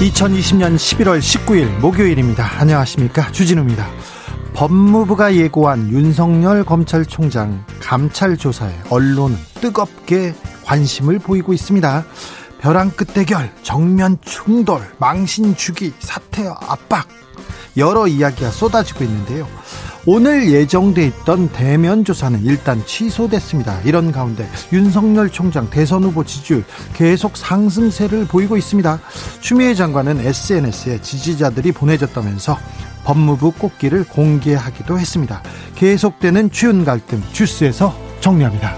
2020년 11월 19일 목요일입니다. 안녕하십니까. 주진우입니다. 법무부가 예고한 윤석열 검찰총장 감찰 조사에 언론은 뜨겁게 관심을 보이고 있습니다. 벼랑 끝 대결, 정면 충돌, 망신 주기, 사퇴 압박 여러 이야기가 쏟아지고 있는데요. 오늘 예정돼 있던 대면 조사는 일단 취소됐습니다. 이런 가운데 윤석열 총장 대선 후보 지지율 계속 상승세를 보이고 있습니다. 추미애 장관은 SNS에 지지자들이 보내줬다면서 법무부 꽃길을 공개하기도 했습니다. 계속되는 추운 갈등 주스에서 정리합니다.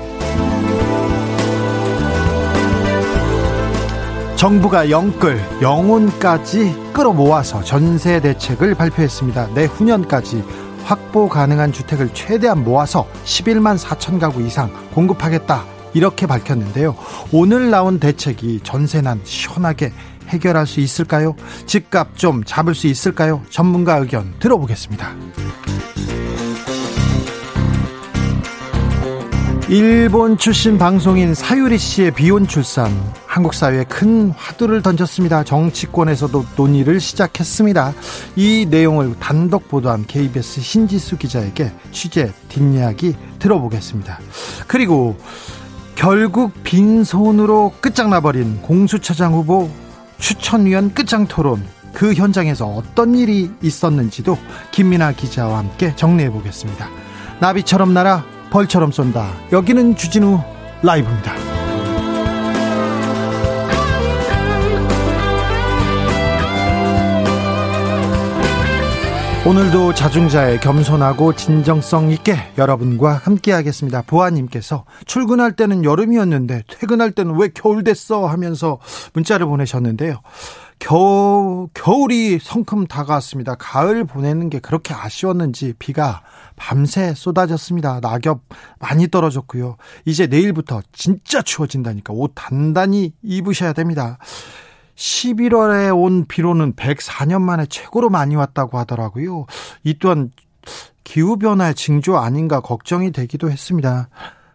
정부가 영끌, 영혼까지 끌어모아서 전세 대책을 발표했습니다. 내후년까지 확보 가능한 주택을 최대한 모아서 11만 4천 가구 이상 공급하겠다. 이렇게 밝혔는데요. 오늘 나온 대책이 전세난 시원하게 해결할 수 있을까요? 집값 좀 잡을 수 있을까요? 전문가 의견 들어보겠습니다. 일본 출신 방송인 사유리 씨의 비혼 출산 한국 사회에 큰 화두를 던졌습니다. 정치권에서도 논의를 시작했습니다. 이 내용을 단독 보도한 KBS 신지수 기자에게 취재 뒷이야기 들어보겠습니다. 그리고 결국 빈손으로 끝장나버린 공수처장 후보 추천위원 끝장 토론 그 현장에서 어떤 일이 있었는지도 김민아 기자와 함께 정리해 보겠습니다. 나비처럼 날아 벌처럼 쏜다. 여기는 주진우 라이브입니다. 오늘도 자중자의 겸손하고 진정성 있게 여러분과 함께 하겠습니다. 보아님께서 출근할 때는 여름이었는데 퇴근할 때는 왜 겨울 됐어 하면서 문자를 보내셨는데요. 겨우, 겨울이 성큼 다가왔습니다. 가을 보내는 게 그렇게 아쉬웠는지 비가 밤새 쏟아졌습니다. 낙엽 많이 떨어졌고요. 이제 내일부터 진짜 추워진다니까 옷 단단히 입으셔야 됩니다. 11월에 온 비로는 104년 만에 최고로 많이 왔다고 하더라고요. 이 또한 기후변화의 징조 아닌가 걱정이 되기도 했습니다.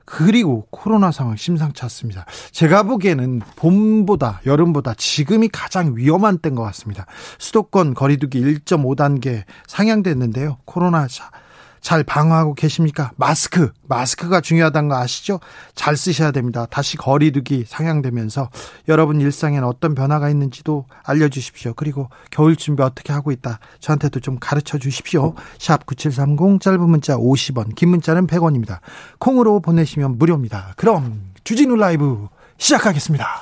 그리고 코로나 상황 심상치 않습니다. 제가 보기에는 봄보다 여름보다 지금이 가장 위험한 때인 것 같습니다. 수도권 거리두기 1.5단계 상향됐는데요. 코로나 잘 방어하고 계십니까? 마스크, 마스크가 중요하다는 거 아시죠? 잘 쓰셔야 됩니다. 다시 거리두기 상향되면서 여러분 일상에는 어떤 변화가 있는지도 알려주십시오. 그리고 겨울 준비 어떻게 하고 있다. 저한테도 좀 가르쳐 주십시오. 샵 9730 짧은 문자 50원, 긴 문자는 100원입니다. 콩으로 보내시면 무료입니다. 그럼 주진우 라이브 시작하겠습니다.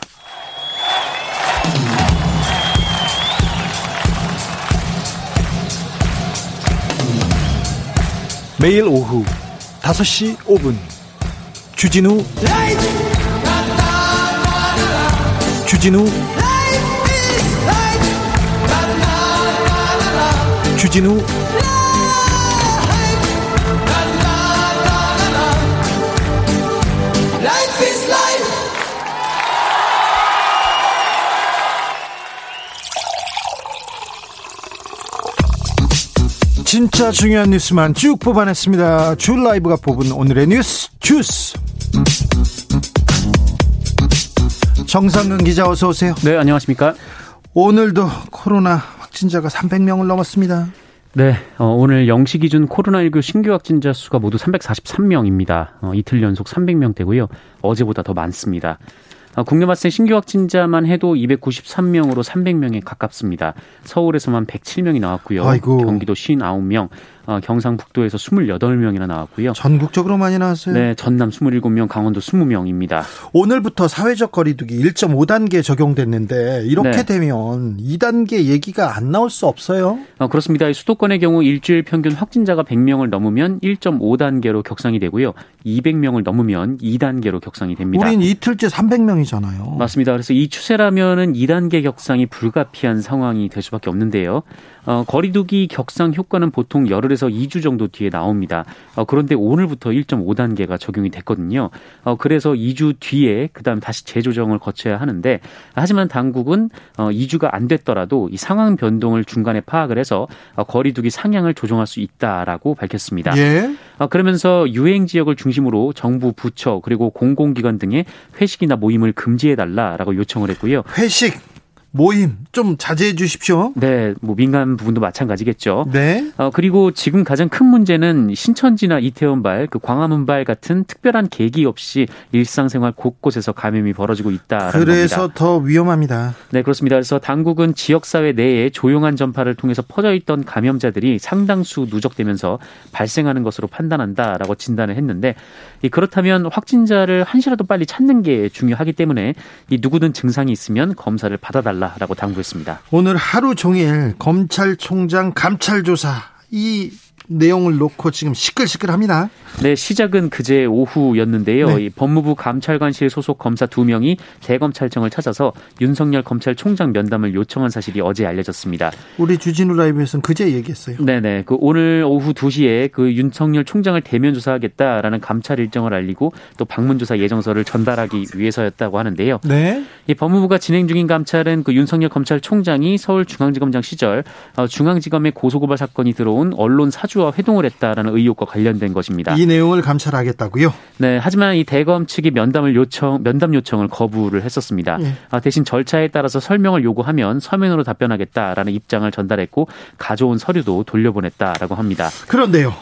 매일 오후 5시 5분. 주진우. 주진우. 주진우 진짜 중요한 뉴스만 쭉 뽑아냈습니다. 줄 라이브가 뽑은 오늘의 뉴스 주스. 정상근 기자 어서 오세요. 네, 안녕하십니까? 오늘도 코로나 확진자가 300명을 넘었습니다. 네, 어, 오늘 0시 기준 코로나19 신규 확진자 수가 모두 343명입니다. 어, 이틀 연속 300명대고요. 어제보다 더 많습니다. 어, 국내 발생 신규 확진자만 해도 293명으로 300명에 가깝습니다. 서울에서만 107명이 나왔고요. 아이고. 경기도 59명, 어, 경상북도에서 28명이나 나왔고요. 전국적으로 많이 나왔어요? 네, 전남 27명, 강원도 20명입니다. 오늘부터 사회적 거리두기 1.5단계 적용됐는데 이렇게 네. 되면 2단계 얘기가 안 나올 수 없어요? 어, 그렇습니다. 수도권의 경우 일주일 평균 확진자가 100명을 넘으면 1.5단계로 격상이 되고요. 200명을 넘으면 2단계로 격상이 됩니다. 우린 이틀째 300명이잖아요. 맞습니다. 그래서 이 추세라면은 2단계 격상이 불가피한 상황이 될 수밖에 없는데요. 어, 거리두기 격상 효과는 보통 열흘에 서 2주 정도 뒤에 나옵니다. 어, 그런데 오늘부터 1.5단계가 적용이 됐거든요. 어, 그래서 2주 뒤에 그다음 다시 재조정을 거쳐야 하는데 하지만 당국은 어, 2주가 안 됐더라도 이 상황 변동을 중간에 파악을 해서 어, 거리두기 상향을 조정할 수 있다라고 밝혔습니다. 예. 어, 그러면서 유행 지역을 중심으로 정부 부처 그리고 공공기관 등의 회식이나 모임을 금지해 달라라고 요청을 했고요. 회식 모임 좀 자제해 주십시오. 네, 뭐 민간 부분도 마찬가지겠죠. 네. 어, 그리고 지금 가장 큰 문제는 신천지나 이태원발, 그 광화문발 같은 특별한 계기 없이 일상생활 곳곳에서 감염이 벌어지고 있다. 그래서 겁니다. 더 위험합니다. 네, 그렇습니다. 그래서 당국은 지역사회 내에 조용한 전파를 통해서 퍼져 있던 감염자들이 상당수 누적되면서 발생하는 것으로 판단한다라고 진단을 했는데 그렇다면 확진자를 한시라도 빨리 찾는 게 중요하기 때문에 이 누구든 증상이 있으면 검사를 받아달라. 달라라고 당부했습니다. 오늘 하루 종일 검찰총장 감찰 조사 이 내용을 놓고 지금 시끌시끌합니다. 네, 시작은 그제 오후였는데요. 네. 법무부 감찰관실 소속 검사 두 명이 대검찰청을 찾아서 윤석열 검찰총장 면담을 요청한 사실이 어제 알려졌습니다. 우리 주진우 라이브에서는 그제 얘기했어요. 네 네. 그 오늘 오후 2시에 그 윤석열 총장을 대면 조사하겠다라는 감찰 일정을 알리고 또 방문 조사 예정서를 전달하기 위해서였다고 하는데요. 네. 이 법무부가 진행 중인 감찰은 그 윤석열 검찰총장이 서울중앙지검장 시절 어, 중앙지검의 고소고발 사건이 들어온 언론 사주 와 회동을 했다라는 의혹과 관련된 것입니다. 이 내용을 감찰하겠다고요? 네, 하지만 이 대검 측이 면담을 요청 면담 요청을 거부를 했었습니다. 네. 대신 절차에 따라서 설명을 요구하면 서면으로 답변하겠다라는 입장을 전달했고 가져온 서류도 돌려보냈다라고 합니다. 그런데요.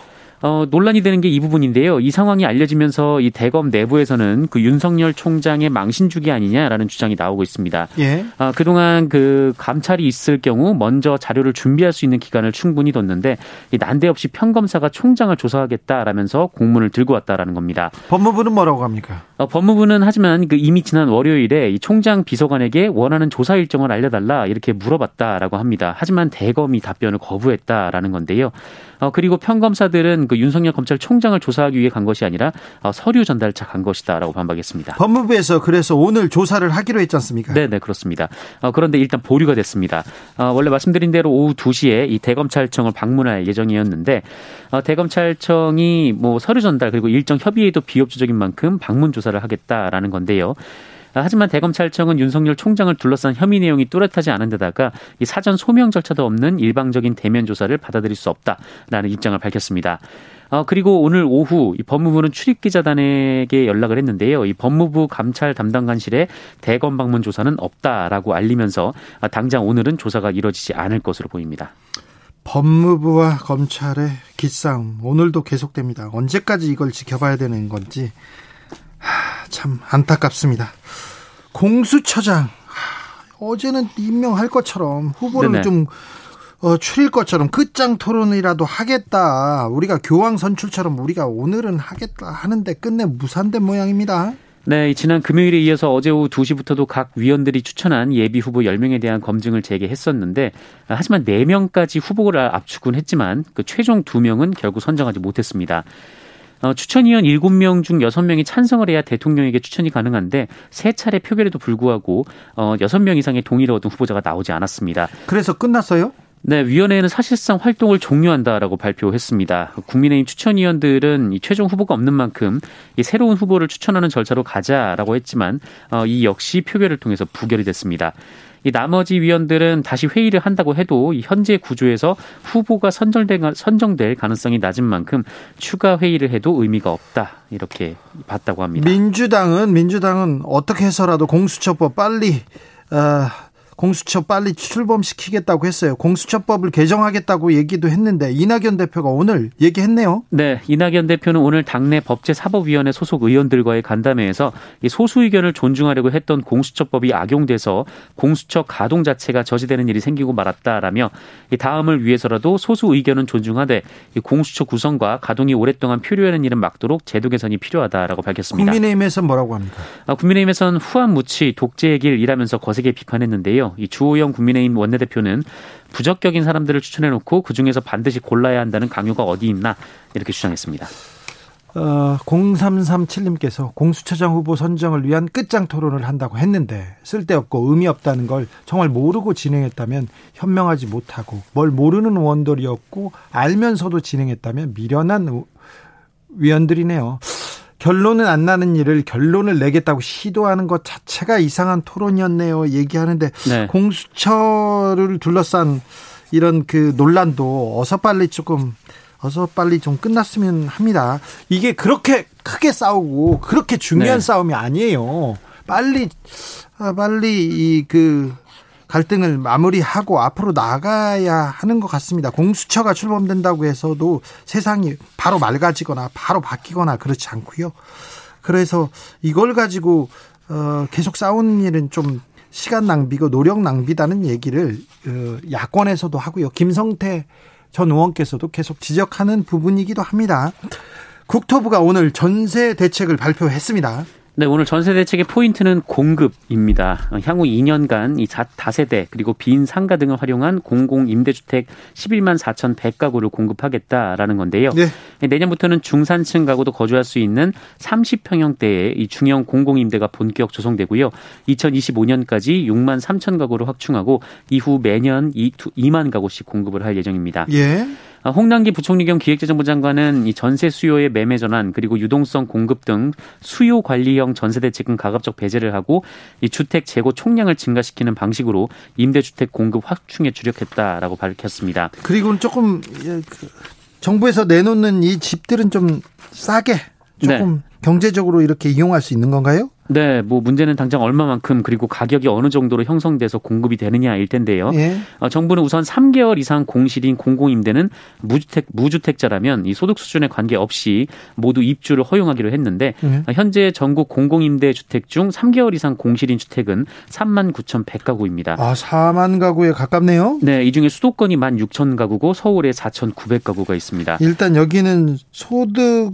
어, 논란이 되는 게 이 부분인데요. 이 상황이 알려지면서 이 대검 내부에서는 그 윤석열 총장의 망신주기 아니냐라는 주장이 나오고 있습니다. 예. 어, 그동안 그 감찰이 있을 경우 먼저 자료를 준비할 수 있는 기간을 충분히 뒀는데 이 난데없이 평검사가 총장을 조사하겠다라면서 공문을 들고 왔다라는 겁니다. 법무부는 뭐라고 합니까? 어, 법무부는 하지만 그 이미 지난 월요일에 이 총장 비서관에게 원하는 조사 일정을 알려달라 이렇게 물어봤다라고 합니다. 하지만 대검이 답변을 거부했다라는 건데요. 어, 그리고 평검사들은 그 윤석열 검찰총장을 조사하기 위해 간 것이 아니라 어, 서류 전달차 간 것이다라고 반박했습니다. 법무부에서 그래서 오늘 조사를 하기로 했지 않습니까? 네, 네, 그렇습니다. 어, 그런데 일단 보류가 됐습니다. 어, 원래 말씀드린 대로 오후 2시에 이 대검찰청을 방문할 예정이었는데 어, 대검찰청이 뭐 서류 전달 그리고 일정 협의에도 비협조적인 만큼 방문 조사를 하겠다라는 건데요. 하지만 대검찰청은 윤석열 총장을 둘러싼 혐의 내용이 뚜렷하지 않은 데다가 이 사전 소명 절차도 없는 일방적인 대면 조사를 받아들일 수 없다라는 입장을 밝혔습니다. 어, 그리고 오늘 오후 이 법무부는 출입기자단에게 연락을 했는데요. 이 법무부 감찰 담당관실에 대검 방문 조사는 없다라고 알리면서 당장 오늘은 조사가 이뤄지지 않을 것으로 보입니다. 법무부와 검찰의 기싸움 오늘도 계속됩니다. 언제까지 이걸 지켜봐야 되는 건지 하, 참 안타깝습니다. 공수처장 어제는 임명할 것처럼 후보를 네네. 좀 어, 추릴 것처럼 끝장 토론이라도 하겠다. 우리가 교황 선출처럼 우리가 오늘은 하겠다 하는데 끝내 무산된 모양입니다. 네, 지난 금요일에 이어서 어제 오후 2시부터도 각 위원들이 추천한 예비 후보 10명에 대한 검증을 재개했었는데 하지만 4명까지 후보를 압축은 했지만 그 최종 2명은 결국 선정하지 못했습니다. 어, 추천위원 7명 중 6명이 찬성을 해야 대통령에게 추천이 가능한데 세 차례 표결에도 불구하고 어, 6명 이상의 동의를 얻은 후보자가 나오지 않았습니다. 그래서 끝났어요? 네, 위원회는 사실상 활동을 종료한다라고 발표했습니다. 국민의힘 추천위원들은 이 최종 후보가 없는 만큼 이 새로운 후보를 추천하는 절차로 가자라고 했지만 어, 이 역시 표결을 통해서 부결이 됐습니다. 이 나머지 위원들은 다시 회의를 한다고 해도 현재 구조에서 후보가 선정될, 선정될 가능성이 낮은 만큼 추가 회의를 해도 의미가 없다 이렇게 봤다고 합니다. 민주당은 민주당은 어떻게 해서라도 공수처법 빨리 어, 공수처 빨리 출범시키겠다고 했어요. 공수처법을 개정하겠다고 얘기도 했는데 이낙연 대표가 오늘 얘기했네요. 네, 이낙연 대표는 오늘 당내 법제사법위원회 소속 의원들과의 간담회에서 소수 의견을 존중하려고 했던 공수처법이 악용돼서 공수처 가동 자체가 저지되는 일이 생기고 말았다라며 다음을 위해서라도 소수 의견은 존중하되 공수처 구성과 가동이 오랫동안 필요하는 일은 막도록 제도 개선이 필요하다라고 밝혔습니다. 국민의힘에서 뭐라고 합니까? 아, 국민의힘에서는 후한 무치 독재의 길이라면서 거세게 비판했는데요. 이 주호영 국민의힘 원내대표는 부적격인 사람들을 추천해놓고 그 중에서 반드시 골라야 한다는 강요가 어디 있나 이렇게 주장했습니다. 어, 0337님께서 공수처장 후보 선정을 위한 끝장 토론을 한다고 했는데 쓸데없고 의미 없다는 걸 정말 모르고 진행했다면 현명하지 못하고 뭘 모르는 원들이었고 알면서도 진행했다면 미련한 위원들이네요. 결론은 안 나는 일을 결론을 내겠다고 시도하는 것 자체가 이상한 토론이었네요. 얘기하는데 네. 공수처를 둘러싼 이런 그 논란도 어서 빨리 조금 어서 빨리 좀 끝났으면 합니다. 이게 그렇게 크게 싸우고 그렇게 중요한 네. 싸움이 아니에요. 빨리 아, 빨리 이그 갈등을 마무리하고 앞으로 나가야 하는 것 같습니다. 공수처가 출범된다고 해서도 세상이 바로 맑아지거나 바로 바뀌거나 그렇지 않고요. 그래서 이걸 가지고 어 계속 싸우는 일은 좀 시간 낭비고 노력 낭비다는 얘기를 어 야권에서도 하고요. 김성태 전 의원께서도 계속 지적하는 부분이기도 합니다. 국토부가 오늘 전세 대책을 발표했습니다. 네, 오늘 전세 대책의 포인트는 공급입니다. 향후 2년간 이 다세대 그리고 빈 상가 등을 활용한 공공 임대주택 11만 4,100가구를 공급하겠다라는 건데요. 네. 내년부터는 중산층 가구도 거주할 수 있는 30평형대의 이 중형 공공 임대가 본격 조성되고요. 2025년까지 6만 3천 가구를 확충하고 이후 매년 2만 가구씩 공급을 할 예정입니다. 예. 아, 홍남기 부총리 겸 기획재정부 장관은 이 전세 수요의 매매 전환 그리고 유동성 공급 등 수요 관리형 전세 대책은 가급적 배제를 하고 이 주택 재고 총량을 증가시키는 방식으로 임대주택 공급 확충에 주력했다라고 밝혔습니다. 그리고 조금 예, 그 정부에서 내놓는 이 집들은 좀 싸게 조금 네. 경제적으로 이렇게 이용할 수 있는 건가요? 네, 뭐 문제는 당장 얼마만큼 그리고 가격이 어느 정도로 형성돼서 공급이 되느냐일 텐데요. 예. 어, 정부는 우선 3개월 이상 공실인 공공임대는 무주택 무주택자라면 이 소득 수준에 관계없이 모두 입주를 허용하기로 했는데 예. 어, 현재 전국 공공임대 주택 중 3개월 이상 공실인 주택은 3만 9,100가구입니다. 아, 4만 가구에 가깝네요. 네, 이 중에 수도권이 1만 6천 가구고 서울에 4,900가구가 있습니다. 일단 여기는 소득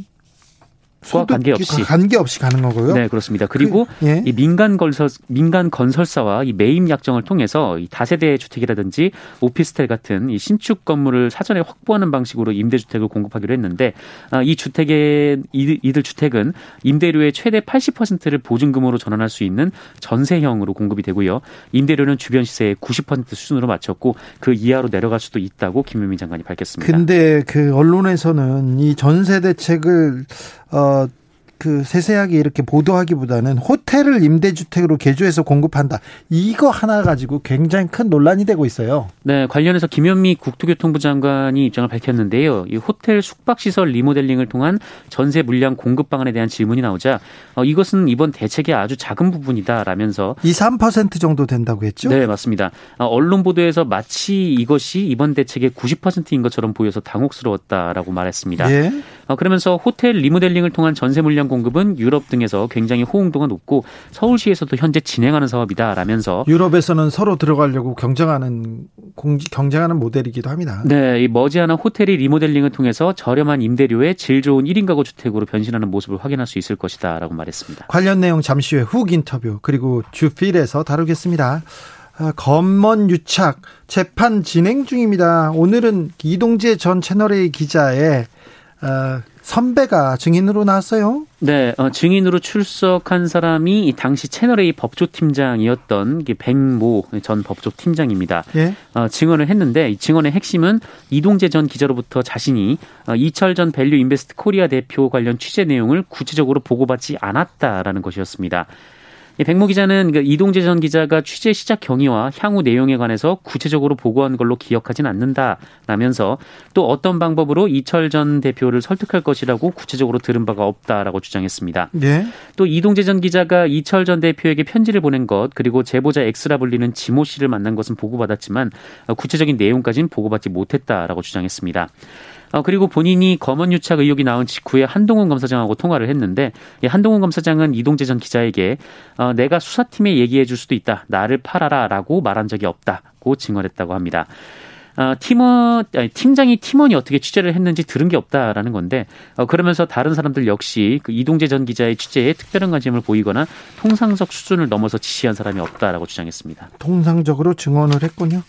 과 관계없이 관계없이 가는 거고요. 네, 그렇습니다. 그리고 그, 예. 이 민간 건설 민간 건설사와 이 매입 약정을 통해서 이 다세대 주택이라든지 오피스텔 같은 이 신축 건물을 사전에 확보하는 방식으로 임대 주택을 공급하기로 했는데 아, 이 주택의 이들 주택은 임대료의 최대 80%를 보증금으로 전환할 수 있는 전세형으로 공급이 되고요. 임대료는 주변 시세의 90% 수준으로 맞췄고 그 이하로 내려갈 수도 있다고 김유민 장관이 밝혔습니다. 근데 그 언론에서는 이 전세 대책을 어, 그 세세하게 이렇게 보도하기보다는 호텔을 임대주택으로 개조해서 공급한다. 이거 하나 가지고 굉장히 큰 논란이 되고 있어요. 네, 관련해서 김현미 국토교통부 장관이 입장을 밝혔는데요. 이 호텔 숙박시설 리모델링을 통한 전세 물량 공급 방안에 대한 질문이 나오자 어, 이것은 이번 대책의 아주 작은 부분이다라면서 2, 3% 정도 된다고 했죠? 네, 맞습니다. 어, 언론 보도에서 마치 이것이 이번 대책의 90%인 것처럼 보여서 당혹스러웠다라고 말했습니다. 예. 어, 그러면서 호텔 리모델링을 통한 전세 물량 공급은 유럽 등에서 굉장히 호응도가 높고 서울시에서도 현재 진행하는 사업이다라면서 유럽에서는 서로 들어가려고 경쟁하는 공지 경쟁하는 모델이기도 합니다. 네, 이 머지않아 호텔이 리모델링을 통해서 저렴한 임대료에 질 좋은 1인 가구 주택으로 변신하는 모습을 확인할 수 있을 것이다라고 말했습니다. 관련 내용 잠시 후에 훅 인터뷰 그리고 주필에서 다루겠습니다. 아, 검언 유착 재판 진행 중입니다. 오늘은 이동재 전 채널A 기자의 어, 선배가 증인으로 나왔어요. 네, 어, 증인으로 출석한 사람이 당시 채널A 법조팀장이었던 백모 전 법조팀장입니다. 예? 어, 증언을 했는데 이 증언의 핵심은 이동재 전 기자로부터 자신이 어, 이철 전 밸류 인베스트 코리아 대표 관련 취재 내용을 구체적으로 보고받지 않았다라는 것이었습니다. 백모 기자는 그 이동재 전 기자가 취재 시작 경위와 향후 내용에 관해서 구체적으로 보고한 걸로 기억하진 않는다라면서 또 어떤 방법으로 이철 전 대표를 설득할 것이라고 구체적으로 들은 바가 없다라고 주장했습니다. 네. 또 이동재 전 기자가 이철 전 대표에게 편지를 보낸 것 그리고 제보자 X라 불리는 지모 씨를 만난 것은 보고받았지만 구체적인 내용까지는 보고받지 못했다라고 주장했습니다. 어, 그리고 본인이 검언 유착 의혹이 나온 직후에 한동훈 검사장하고 통화를 했는데 한동훈 검사장은 이동재 전 기자에게 어, 내가 수사팀에 얘기해 줄 수도 있다. 나를 팔아라라고 말한 적이 없다고 증언했다고 합니다. 어, 팀원 아니, 팀장이 팀원이 어떻게 취재를 했는지 들은 게 없다라는 건데 어, 그러면서 다른 사람들 역시 그 이동재 전 기자의 취재에 특별한 관심을 보이거나 통상적 수준을 넘어서 지시한 사람이 없다라고 주장했습니다. 통상적으로 증언을 했군요.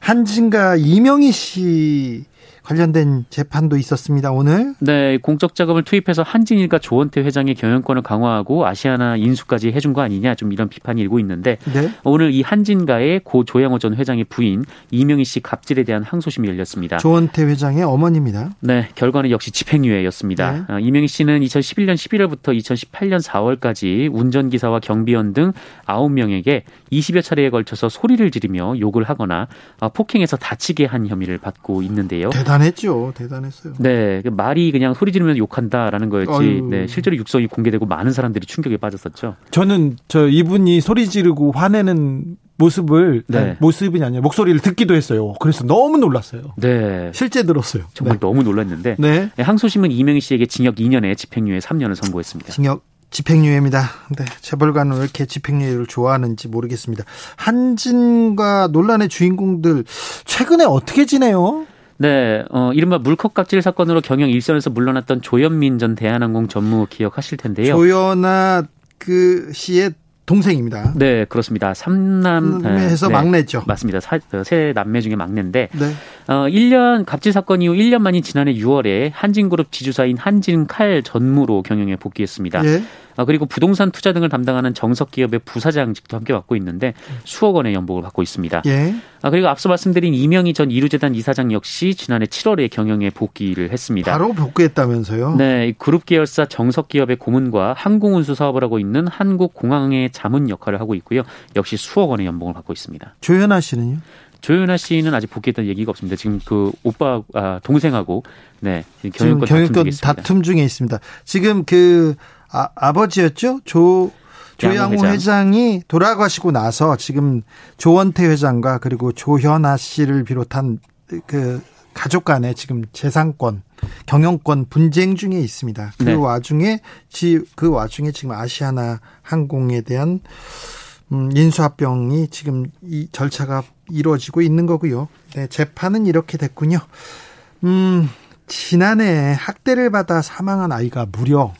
한진가 이명희 씨 관련된 재판도 있었습니다. 오늘. 네, 공적 자금을 투입해서 한진일과 조원태 회장의 경영권을 강화하고 아시아나 인수까지 해준 거 아니냐 좀 이런 비판이 일고 있는데 네. 오늘 이 한진가의 고 조양호 전 회장의 부인 이명희 씨 갑질에 대한 항소심이 열렸습니다. 조원태 회장의 어머니입니다. 네, 결과는 역시 집행유예였습니다. 네. 아, 이명희 씨는 2011년 11월부터 2018년 4월까지 운전기사와 경비원 등 9명에게 20여 차례에 걸쳐서 소리를 지르며 욕을 하거나 아, 폭행해서 다치게 한 혐의를 받고 있는데요. 대단 대단했죠. 대단했어요. 네. 그 말이 그냥 소리 지르면서 욕한다라는 거였지. 네. 실제로 육성이 공개되고 많은 사람들이 충격에 빠졌었죠. 저는 저 이분이 소리 지르고 화내는 모습을 네. 모습이 아니라 목소리를 듣기도 했어요. 그래서 너무 놀랐어요. 네. 실제 들었어요. 정말 네. 너무 놀랐는데 네. 네 항소심은 이명희 씨에게 징역 2년에 집행유예 3년을 선고했습니다. 징역 집행유예입니다. 네, 재벌가는 왜 이렇게 집행유예를 좋아하는지 모르겠습니다. 한진과 논란의 주인공들 최근에 어떻게 지내요? 네, 어, 이른바 물컵 갑질 사건으로 경영 일선에서 물러났던 조현민 전 대한항공 전무 기억하실 텐데요. 조연아 그 씨의 동생입니다. 네, 그렇습니다. 삼남에서 네, 막내죠. 맞습니다. 사, 어, 세 남매 중에 막내인데 네. 어, 1년 갑질 사건 이후 1년 만인 지난해 6월에 한진그룹 지주사인 한진칼 전무로 경영에 복귀했습니다. 네. 아, 그리고 부동산 투자 등을 담당하는 정석 기업의 부사장직도 함께 맡고 있는데 수억 원의 연봉을 받고 있습니다. 예. 아, 그리고 앞서 말씀드린 이명희 전 이루재단 이사장 역시 지난해 7월에 경영에 복귀를 했습니다. 바로 복귀했다면서요? 네, 그룹 계열사 정석 기업의 고문과 항공운수 사업을 하고 있는 한국공항의 자문 역할을 하고 있고요. 역시 수억 원의 연봉을 받고 있습니다. 조현아 씨는요? 조윤아 씨는 아직 복귀했다는 얘기가 없습니다. 지금 그 오빠 아, 동생하고 네 경영권, 경영권 다툼 중에 있습니다. 지금 그 아, 아버지였죠? 조 조양호 회장. 회장이 돌아가시고 나서 지금 조원태 회장과 그리고 조현아 씨를 비롯한 그 가족 간에 지금 재산권, 경영권 분쟁 중에 있습니다. 그 네. 와중에 그 와중에 지금 아시아나 항공에 대한 음, 인수합병이 지금 이 절차가 이루어지고 있는 거고요. 네, 재판은 이렇게 됐군요. 음, 지난해 학대를 받아 사망한 아이가 무려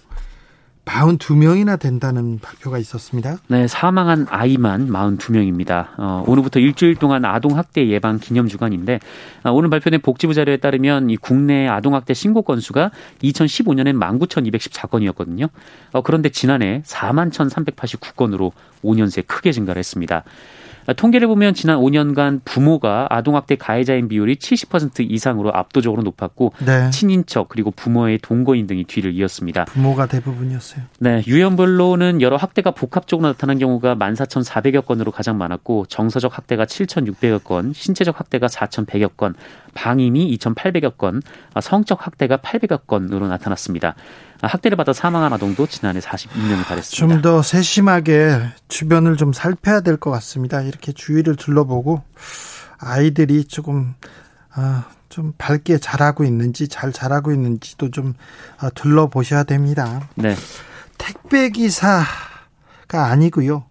42명이나 된다는 발표가 있었습니다. 네, 사망한 아이만 42명입니다. 어, 오늘부터 일주일 동안 아동학대 예방 기념 주간인데 어, 오늘 발표된 복지부 자료에 따르면 이 국내 아동학대 신고 건수가 2015년엔 19,214건이었거든요. 어, 그런데 지난해 41,389건으로 5년 새 크게 증가를 했습니다. 통계를 보면 지난 5년간 부모가 아동학대 가해자인 비율이 70% 이상으로 압도적으로 높았고 네. 친인척 그리고 부모의 동거인 등이 뒤를 이었습니다. 부모가 대부분이었어요. 네, 유형별로는 여러 학대가 복합적으로 나타난 경우가 14,400여 건으로 가장 많았고 정서적 학대가 7,600여 건, 신체적 학대가 4,100여 건, 방임이 2,800여 건, 성적 학대가 800여 건으로 나타났습니다. 학대를 받아 사망한 아동도 지난해 42명이 달했습니다. 좀 더 세심하게 주변을 좀 살펴야 될 것 같습니다. 이렇게 주위를 둘러보고 아이들이 조금 아, 좀 밝게 자라고 있는지 잘 자라고 있는지도 좀 아, 둘러보셔야 됩니다. 네. 택배 기사가 아니고요.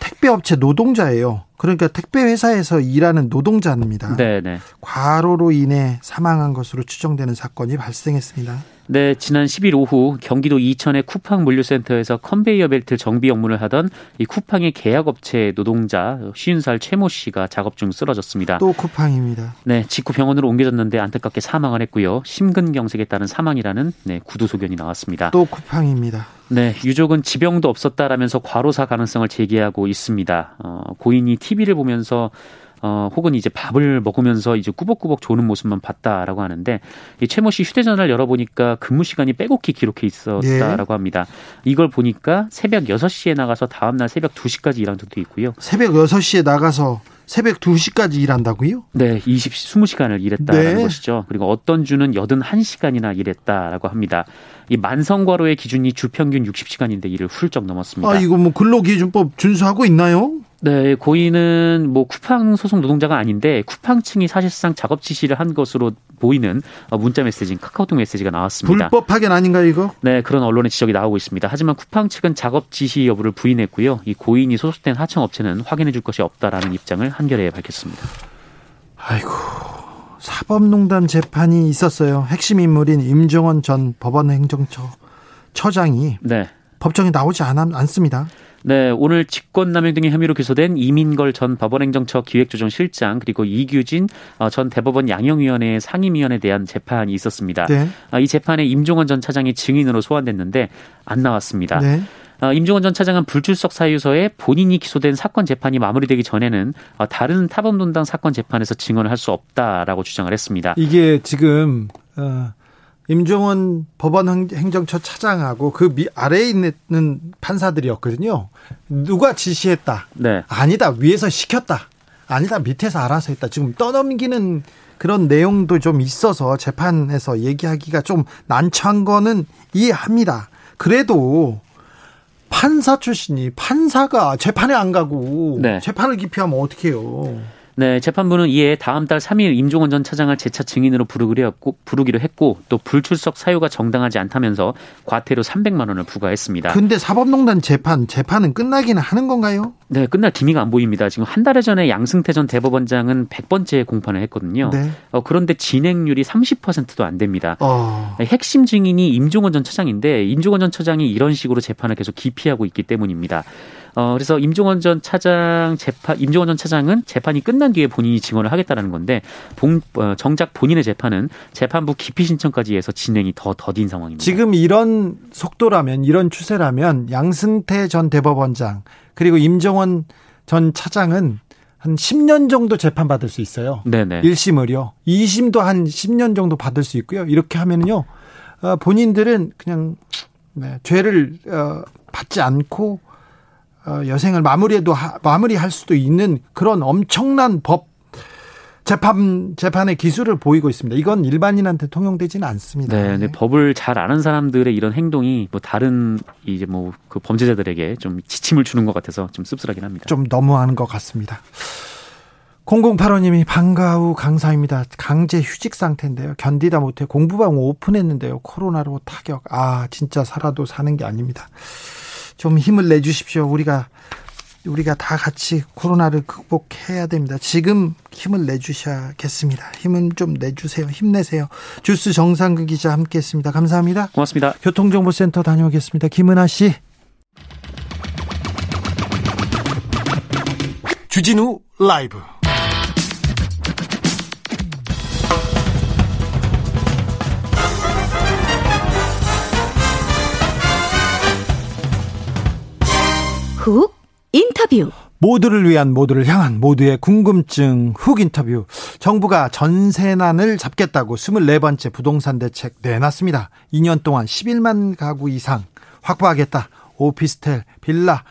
택배 업체 노동자예요. 그러니까 택배 회사에서 일하는 노동자입니다. 네, 네. 과로로 인해 사망한 것으로 추정되는 사건이 발생했습니다. 네, 지난 10일 오후 경기도 이천의 쿠팡 물류센터에서 컨베이어 벨트 정비 업무를 하던 이 쿠팡의 계약업체 노동자 50살 최모 씨가 작업 중 쓰러졌습니다. 또 쿠팡입니다. 네, 직후 병원으로 옮겨졌는데 안타깝게 사망을 했고요. 심근경색에 따른 사망이라는 네, 구두 소견이 나왔습니다. 또 쿠팡입니다. 네, 유족은 지병도 없었다라면서 과로사 가능성을 제기하고 있습니다. 어, 고인이 TV를 보면서 어, 혹은 이제 밥을 먹으면서 이제 꾸벅꾸벅 조는 모습만 봤다라고 하는데 이 최모 씨 휴대전화를 열어보니까 근무 시간이 빼곡히 기록해 있었다라고 예. 합니다. 이걸 보니까 새벽 6시에 나가서 다음날 새벽 2시까지 일한 적도 있고요. 새벽 6시에 나가서 새벽 2시까지 일한다고요? 네, 20, 20시간을 일했다는 네. 것이죠. 그리고 어떤 주는 81시간이나 일했다라고 합니다. 이 만성과로의 기준이 주 평균 60시간인데 이를 훌쩍 넘었습니다. 아, 이거 뭐 근로기준법 준수하고 있나요? 네, 고인은 뭐 쿠팡 소속 노동자가 아닌데 쿠팡층이 사실상 작업 지시를 한 것으로 보이는 어, 문자 메시지인 카카오톡 메시지가 나왔습니다. 불법 파견 아닌가 이거? 네, 그런 언론의 지적이 나오고 있습니다. 하지만 쿠팡 측은 작업 지시 여부를 부인했고요. 이 고인이 소속된 하청 업체는 확인해 줄 것이 없다라는 입장을 한겨레에 밝혔습니다. 아이고. 사법농단 재판이 있었어요. 핵심 인물인 임종원 전 법원 행정처 처장이 네. 법정에 나오지 않, 않습니다. 네, 오늘 직권남용 등의 혐의로 기소된 이민걸 전 법원행정처 기획조정실장 그리고 이규진 어, 전 대법원 양형위원회 상임위원에 대한 재판이 있었습니다. 네. 아, 이 재판에 임종원 전 차장이 증인으로 소환됐는데 안 나왔습니다. 네. 어, 임종원 전 차장은 불출석 사유서에 본인이 기소된 사건 재판이 마무리되기 전에는 어, 다른 타범돈당 사건 재판에서 증언을 할 수 없다라고 주장을 했습니다. 이게 지금 어, 임종원 법원 행정처 차장하고 그 아래에 있는 판사들이었거든요. 누가 지시했다. 네. 아니다. 위에서 시켰다. 아니다. 밑에서 알아서 했다. 지금 떠넘기는 그런 내용도 좀 있어서 재판에서 얘기하기가 좀 난처한 거는 이해합니다. 그래도 판사 출신이 판사가 재판에 안 가고 네. 재판을 기피하면 어떡해요. 네, 재판부는 이에 다음 달 3일 임종원 전 차장을 재차 증인으로 부르기로 했고, 부르기로 했고 또 불출석 사유가 정당하지 않다면서 과태료 300만 원을 부과했습니다. 근데 사법농단 재판 재판은 끝나기는 하는 건가요? 네, 끝날 기미가 안 보입니다. 지금 한 달 전에 양승태 전 대법원장은 100번째 공판을 했거든요. 네. 어, 그런데 진행률이 30%도 안 됩니다. 어. 핵심 증인이 임종원 전 차장인데 임종원 전 차장이 이런 식으로 재판을 계속 기피하고 있기 때문입니다. 어, 그래서 임종원 전 차장 재판, 임종원 전 차장은 재판이 끝난 뒤에 본인이 증언을 하겠다라는 건데, 본, 어, 정작 본인의 재판은 재판부 기피 신청까지 해서 진행이 더 더딘 상황입니다. 지금 이런 속도라면, 이런 추세라면 양승태 전 대법원장, 그리고 임종원 전 차장은 한 10년 정도 재판 받을 수 있어요. 네네. 1심을요. 2심도 한 10년 정도 받을 수 있고요. 이렇게 하면요. 어, 본인들은 그냥 네, 죄를 어, 받지 않고 어, 여생을 마무리해도 마무리할 수도 있는 그런 엄청난 법 재판 재판의 기술을 보이고 있습니다. 이건 일반인한테 통용되지는 않습니다. 네, 네. 법을 잘 아는 사람들의 이런 행동이 뭐 다른 이제 뭐 그 범죄자들에게 좀 지침을 주는 것 같아서 좀 씁쓸하긴 합니다. 좀 너무하는 것 같습니다. 0085님이 방과후 강사입니다. 강제 휴직 상태인데요. 견디다 못해 공부방 오픈했는데요. 코로나로 타격. 아, 진짜 살아도 사는 게 아닙니다. 좀 힘을 내주십시오. 우리가 우리가 다 같이 코로나를 극복해야 됩니다. 지금 힘을 내주셔야겠습니다. 힘은 좀 내주세요. 힘내세요. 주스 정상근 기자 함께했습니다. 감사합니다. 고맙습니다. 교통정보센터 다녀오겠습니다. 김은아 씨. 주진우 라이브. 훅 인터뷰. 모두를 위한 모두를 향한 모두의 궁금증 훅 인터뷰. 정부가 전세난을 잡겠다고 24번째 부동산 대책 내놨습니다. 2년 동안 11만 가구 이상 확보하겠다. 오피스텔, 빌라,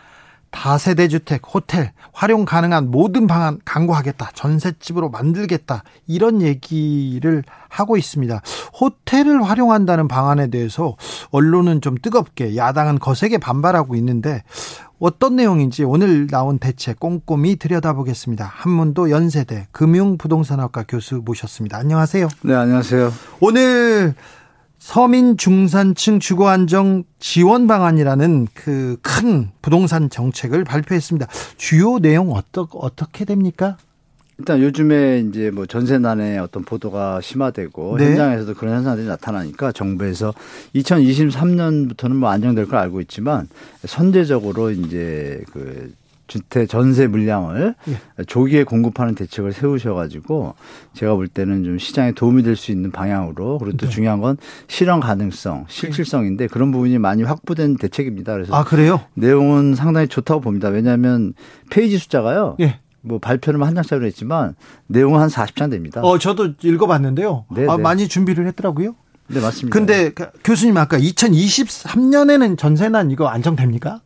다세대 주택, 호텔 활용 가능한 모든 방안 강구하겠다. 전셋집으로 만들겠다. 이런 얘기를 하고 있습니다. 호텔을 활용한다는 방안에 대해서 언론은 좀 뜨겁게 야당은 거세게 반발하고 있는데 어떤 내용인지 오늘 나온 대책 꼼꼼히 들여다보겠습니다. 한문도 연세대 금융부동산학과 교수 모셨습니다. 안녕하세요. 네, 안녕하세요. 오늘 서민 중산층 주거 안정 지원 방안이라는 그 큰 부동산 정책을 발표했습니다. 주요 내용 어떠, 어떻게 됩니까? 일단 요즘에 이제 뭐 전세난의 어떤 보도가 심화되고 네. 현장에서도 그런 현상들이 나타나니까 정부에서 2023년부터는 뭐 안정될 걸 알고 있지만 선제적으로 이제 그 주택 전세 물량을 예. 조기에 공급하는 대책을 세우셔가지고 제가 볼 때는 좀 시장에 도움이 될 수 있는 방향으로 그리고 또 네. 중요한 건 실현 가능성, 실질성인데 그런 부분이 많이 확보된 대책입니다. 그래서 아 그래요? 내용은 상당히 좋다고 봅니다. 왜냐하면 페이지 숫자가요. 예. 뭐 발표는 한 장짜리로 했지만 내용은 한 40장 됩니다. 어, 저도 읽어봤는데요. 네, 아, 네. 많이 준비를 했더라고요. 네, 맞습니다. 근데 그 교수님 아까 2023년에는 전세난 이거 안정됩니까?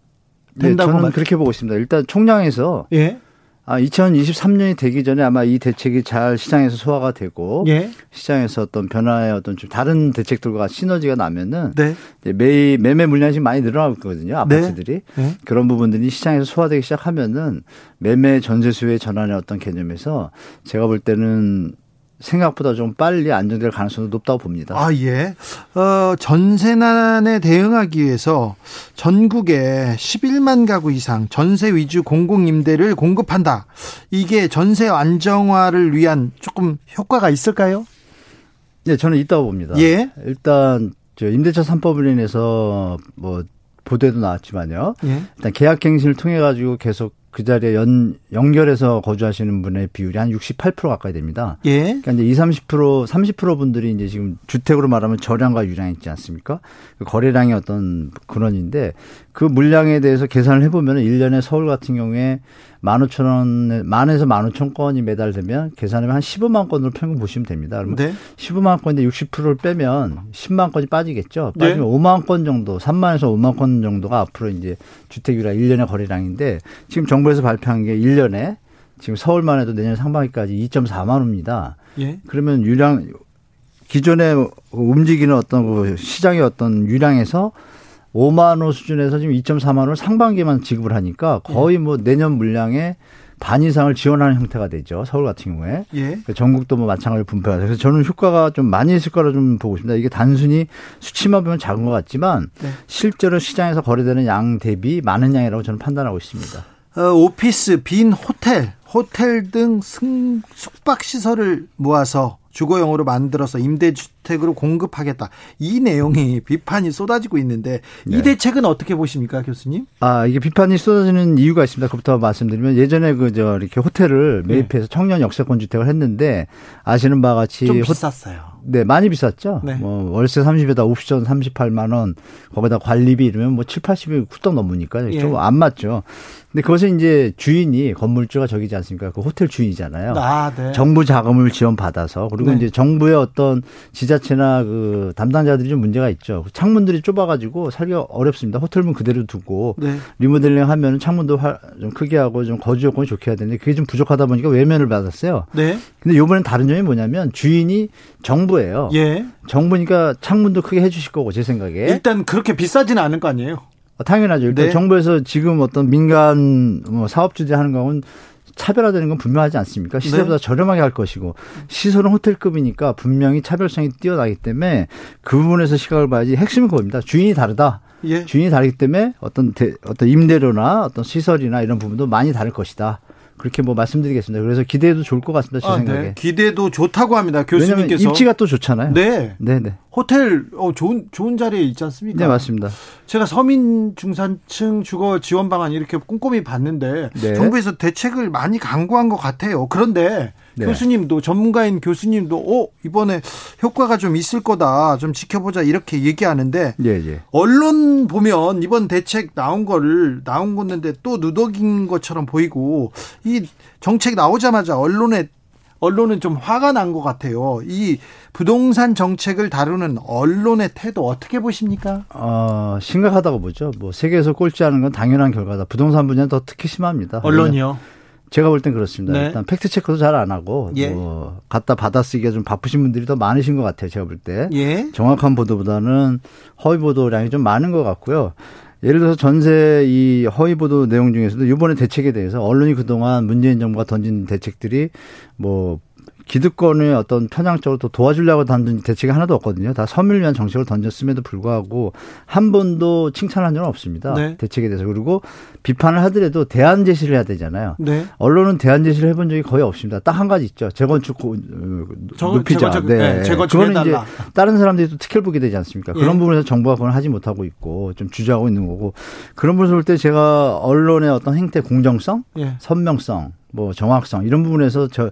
된다고 네, 저는 말... 그렇게 보고 있습니다. 일단 총량에서 예. 아, 2023년이 되기 전에 아마 이 대책이 잘 시장에서 소화가 되고 예. 시장에서 어떤 변화의 어떤 좀 다른 대책들과 시너지가 나면은 네. 매 매매 물량이 많이 늘어나거든요. 아파트들이 네. 네. 그런 부분들이 시장에서 소화되기 시작하면은 매매 전세 수의 전환의 어떤 개념에서 제가 볼 때는 생각보다 좀 빨리 안정될 가능성도 높다고 봅니다. 아, 예. 어, 전세난에 대응하기 위해서 전국에 11만 가구 이상 전세 위주 공공임대를 공급한다. 이게 전세 안정화를 위한 조금 효과가 있을까요? 네, 저는 있다고 봅니다. 예. 일단 저 임대차 3법을 인해서 뭐 보도에도 나왔지만요. 예. 일단 계약갱신을 통해 가지고 계속 그 자리에 연, 연결해서 거주하시는 분의 비율이 한 68% 가까이 됩니다. 예. 그러니까 이제 20, 30%, 30% 분들이 이제 지금 주택으로 말하면 저량과 유량 있지 않습니까? 그 거래량의 어떤 근원인데 그 물량에 대해서 계산을 해보면 1년에 서울 같은 경우에 만 오천 원, 만에서 만 오천 건이 매달되면 계산하면 한 15만 건으로 평균 보시면 됩니다. 그러면 네. 15만 건인데 60%를 빼면 10만 건이 빠지겠죠. 빠지면 네. 5만 건 정도, 3만에서 5만 건 정도가 앞으로 이제 주택이라 1년의 거래량인데 지금 정부에서 발표한 게 1년에 지금 서울만 해도 내년 상반기까지 2.4만 호입니다. 예. 그러면 유량 기존에 움직이는 어떤 그 시장의 어떤 유량에서 5만 호 수준에서 지금 2.4만 원을 상반기만 지급을 하니까 거의 뭐 내년 물량의 반 이상을 지원하는 형태가 되죠. 서울 같은 경우에. 예. 그 전국도 뭐 마찬가지로 분배가 돼서 저는 효과가 좀 많이 있을 거라 좀 보고 있습니다. 이게 단순히 수치만 보면 작은 것 같지만 네. 실제로 시장에서 거래되는 양 대비 많은 양이라고 저는 판단하고 있습니다. 어, 오피스, 빈 호텔, 호텔 등 승, 숙박 시설을 모아서 주거용으로 만들어서 임대주택으로 공급하겠다. 이 내용이 비판이 쏟아지고 있는데 이 네. 대책은 어떻게 보십니까, 교수님? 아, 이게 비판이 쏟아지는 이유가 있습니다. 그부터 말씀드리면 예전에 그 저 이렇게 호텔을 네. 매입해서 네. 청년 역세권 주택을 했는데 아시는 바와 같이 좀 비쌌어요. 네, 많이 비쌌죠. 네. 뭐 월세 30에다 옵션 38만 원, 거기다 관리비 이러면 뭐 7, 80이 훌떡 넘으니까 예. 좀안 맞죠. 근데 그것은 이제 주인이 건물주가 저기지 않습니까? 그 호텔 주인이잖아요. 아, 네. 정부 자금을 지원받아서 그리고 네. 이제 정부의 어떤 지자체나 그 담당자들이 좀 문제가 있죠. 창문들이 좁아가지고 살기가 어렵습니다. 호텔문 그대로 두고 네. 리모델링 하면 창문도 좀 크게 하고 좀 거주 여건이 좋게 해야 되는데 그게 좀 부족하다 보니까 외면을 받았어요. 네. 근데 요번엔 다른 점이 뭐냐면 주인이 정부예요. 예. 정부니까 창문도 크게 해주실 거고 제 생각에. 일단 그렇게 비싸지는 않을 거 아니에요. 어, 당연하죠. 일단 네. 정부에서 지금 어떤 민간 뭐 사업 주제 하는 거는 차별화되는 건 분명하지 않습니까? 시세보다 네. 저렴하게 할 것이고 시설은 호텔급이니까 분명히 차별성이 뛰어나기 때문에 그 부분에서 시각을 봐야지 핵심은 그겁니다. 주인이 다르다. 예. 주인이 다르기 때문에 어떤 대, 어떤 임대료나 어떤 시설이나 이런 부분도 많이 다를 것이다. 그렇게 뭐 말씀드리겠습니다. 그래서 기대도 좋을 것 같습니다. 제 아, 생각에. 네. 기대도 좋다고 합니다. 교수님께서. 입지가 또 좋잖아요. 네. 네, 네. 호텔 어 좋은 좋은 자리에 있지 않습니까? 네, 맞습니다. 제가 서민 중산층 주거 지원 방안 이렇게 꼼꼼히 봤는데 네. 정부에서 대책을 많이 강구한 것 같아요. 그런데 네. 교수님도 전문가인 교수님도 어 이번에 효과가 좀 있을 거다 좀 지켜보자 이렇게 얘기하는데 예, 예. 언론 보면 이번 대책 나온 거를 나온 건데 또 누더긴 것처럼 보이고 이 정책 나오자마자 언론에 언론은 좀 화가 난 것 같아요. 이 부동산 정책을 다루는 언론의 태도 어떻게 보십니까? 어, 심각하다고 보죠. 뭐 세계에서 꼴찌하는 건 당연한 결과다. 부동산 분야는 더 특히 심합니다. 언론이요? 제가 볼 땐 그렇습니다. 네. 일단 팩트 체크도 잘 안 하고 예. 뭐 갖다 받아쓰기가 좀 바쁘신 분들이 더 많으신 것 같아요. 제가 볼 때. 예. 정확한 보도보다는 허위 보도량이 좀 많은 것 같고요. 예를 들어서 전세 이 허위 보도 내용 중에서도 이번에 대책에 대해서 언론이 그동안 문재인 정부가 던진 대책들이 뭐 기득권의 어떤 편향적으로 또 도와주려고 던진 대책이 하나도 없거든요. 다 섬유를 위한 정책을 던졌음에도 불구하고 한 번도 칭찬한 적은 없습니다. 네. 대책에 대해서. 그리고 비판을 하더라도 대안 제시를 해야 되잖아요. 네. 언론은 대안 제시를 해본 적이 거의 없습니다. 딱 한 가지 있죠. 재건축 고, 어, 높이자. 재건축, 네. 네. 재건축 그거는 이제 다른 사람들이 또 특혜를 보게 되지 않습니까? 예. 그런 부분에서 정부가 그걸 하지 못하고 있고 좀 주저하고 있는 거고 그런 부분에서 볼 때 제가 언론의 어떤 행태 공정성, 예. 선명성 뭐 정확성 이런 부분에서 저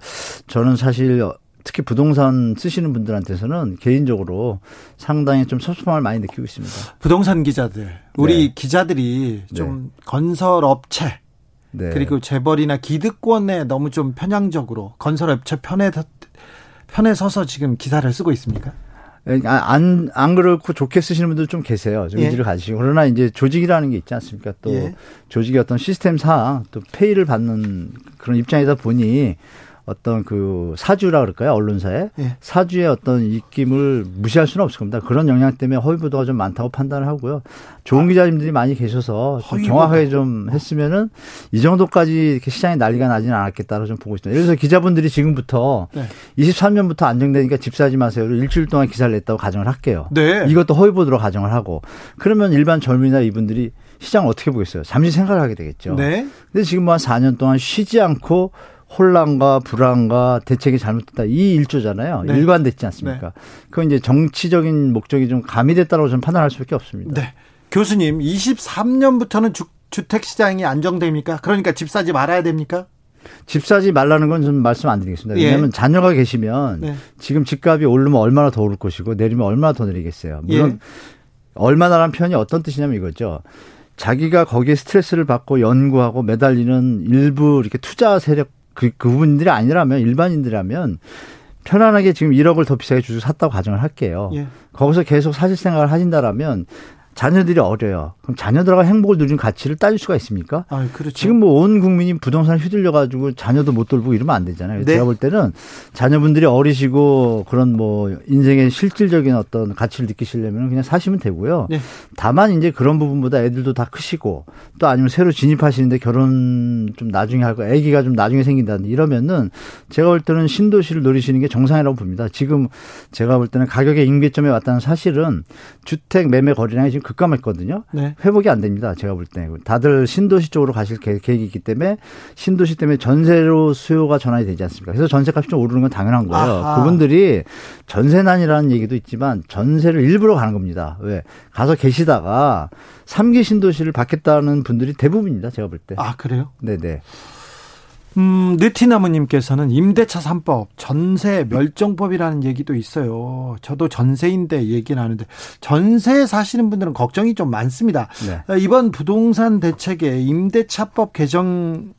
저는 사실 특히 부동산 쓰시는 분들한테서는 개인적으로 상당히 좀 섭섭함을 많이 느끼고 있습니다. 부동산 기자들, 우리 네. 기자들이 좀 네. 건설 업체 네. 그리고 재벌이나 기득권에 너무 좀 편향적으로 건설업체 편에 편에 서서 지금 기사를 쓰고 있습니까? 아, 안, 안 그렇고 좋게 쓰시는 분들 좀 계세요. 좀 예. 의지를 가지시고. 그러나 이제 조직이라는 게 있지 않습니까? 또 예. 조직의 어떤 시스템상 또 페이를 받는 그런 입장이다 보니 어떤 그 사주라 그럴까요 언론사에 예. 사주의 어떤 입김을 무시할 수는 없을 겁니다. 그런 영향 때문에 허위 보도가 좀 많다고 판단을 하고요. 좋은 아, 기자님들이 많이 계셔서 좀 정확하게 좀 했으면은 이 정도까지 이렇게 시장에 난리가 나지는 않았겠다고 좀 보고 있습니다. 예를 들어서 기자분들이 지금부터 네. 23년부터 안정되니까 집 사지 마세요를 일주일 동안 기사를 냈다고 가정을 할게요. 네. 이것도 허위 보도로 가정을 하고 그러면 일반 젊은이나 이분들이 시장 어떻게 보겠어요? 잠시 생각을 하게 되겠죠. 네. 근데 지금 뭐 한 4년 동안 쉬지 않고 혼란과 불안과 대책이 잘못됐다 이 일조잖아요. 네. 일관됐지 않습니까? 네. 그건 이제 정치적인 목적이 좀 가미됐다고 저는 판단할 수밖에 없습니다. 네. 교수님, 23년부터는 주, 주택 시장이 안정됩니까? 그러니까 집 사지 말아야 됩니까? 집 사지 말라는 건 좀 말씀 안 드리겠습니다. 예. 왜냐하면 예. 자녀가 계시면 네. 지금 집값이 오르면 얼마나 더 오를 것이고 내리면 얼마나 더 내리겠어요. 물론 예. 얼마나란 표현이 어떤 뜻이냐면 이거죠. 자기가 거기에 스트레스를 받고 연구하고 매달리는 일부 이렇게 투자 세력 그, 그분들이 아니라면 일반인들이라면 편안하게 지금 1억을 더 비싸게 주고 샀다고 가정을 할게요. 예. 거기서 계속 사실 생각을 하신다라면 자녀들이 어려요. 그럼 자녀들과 행복을 누리는 가치를 따질 수가 있습니까? 아, 그렇죠. 지금 뭐 온 국민이 부동산 휘둘려 가지고 자녀도 못 돌보고 이러면 안 되잖아요. 네. 제가 볼 때는 자녀분들이 어리시고 그런 뭐 인생의 실질적인 어떤 가치를 느끼시려면 그냥 사시면 되고요. 네. 다만 이제 그런 부분보다 애들도 다 크시고 또 아니면 새로 진입하시는데 결혼 좀 나중에 하고 아기가 좀 나중에 생긴다든지 이러면은 제가 볼 때는 신도시를 노리시는 게 정상이라고 봅니다. 지금 제가 볼 때는 가격의 임계점에 왔다는 사실은 주택 매매 거래량이 지금 급감했거든요. 네. 회복이 안 됩니다. 제가 볼 때. 다들 신도시 쪽으로 가실 계획이 있기 때문에 신도시 때문에 전세로 수요가 전환이 되지 않습니까? 그래서 전세값이 좀 오르는 건 당연한 거예요. 아하. 그분들이 전세난이라는 얘기도 있지만 전세를 일부러 가는 겁니다. 왜? 가서 계시다가 3기 신도시를 받겠다는 분들이 대부분입니다. 제가 볼 때. 아, 그래요? 네네. 음, 느티나무님께서는 임대차 3법, 전세 멸종법이라는 얘기도 있어요. 저도 전세인데 얘기는 하는데, 전세 사시는 분들은 걱정이 좀 많습니다. 네. 이번 부동산 대책에 임대차법 개정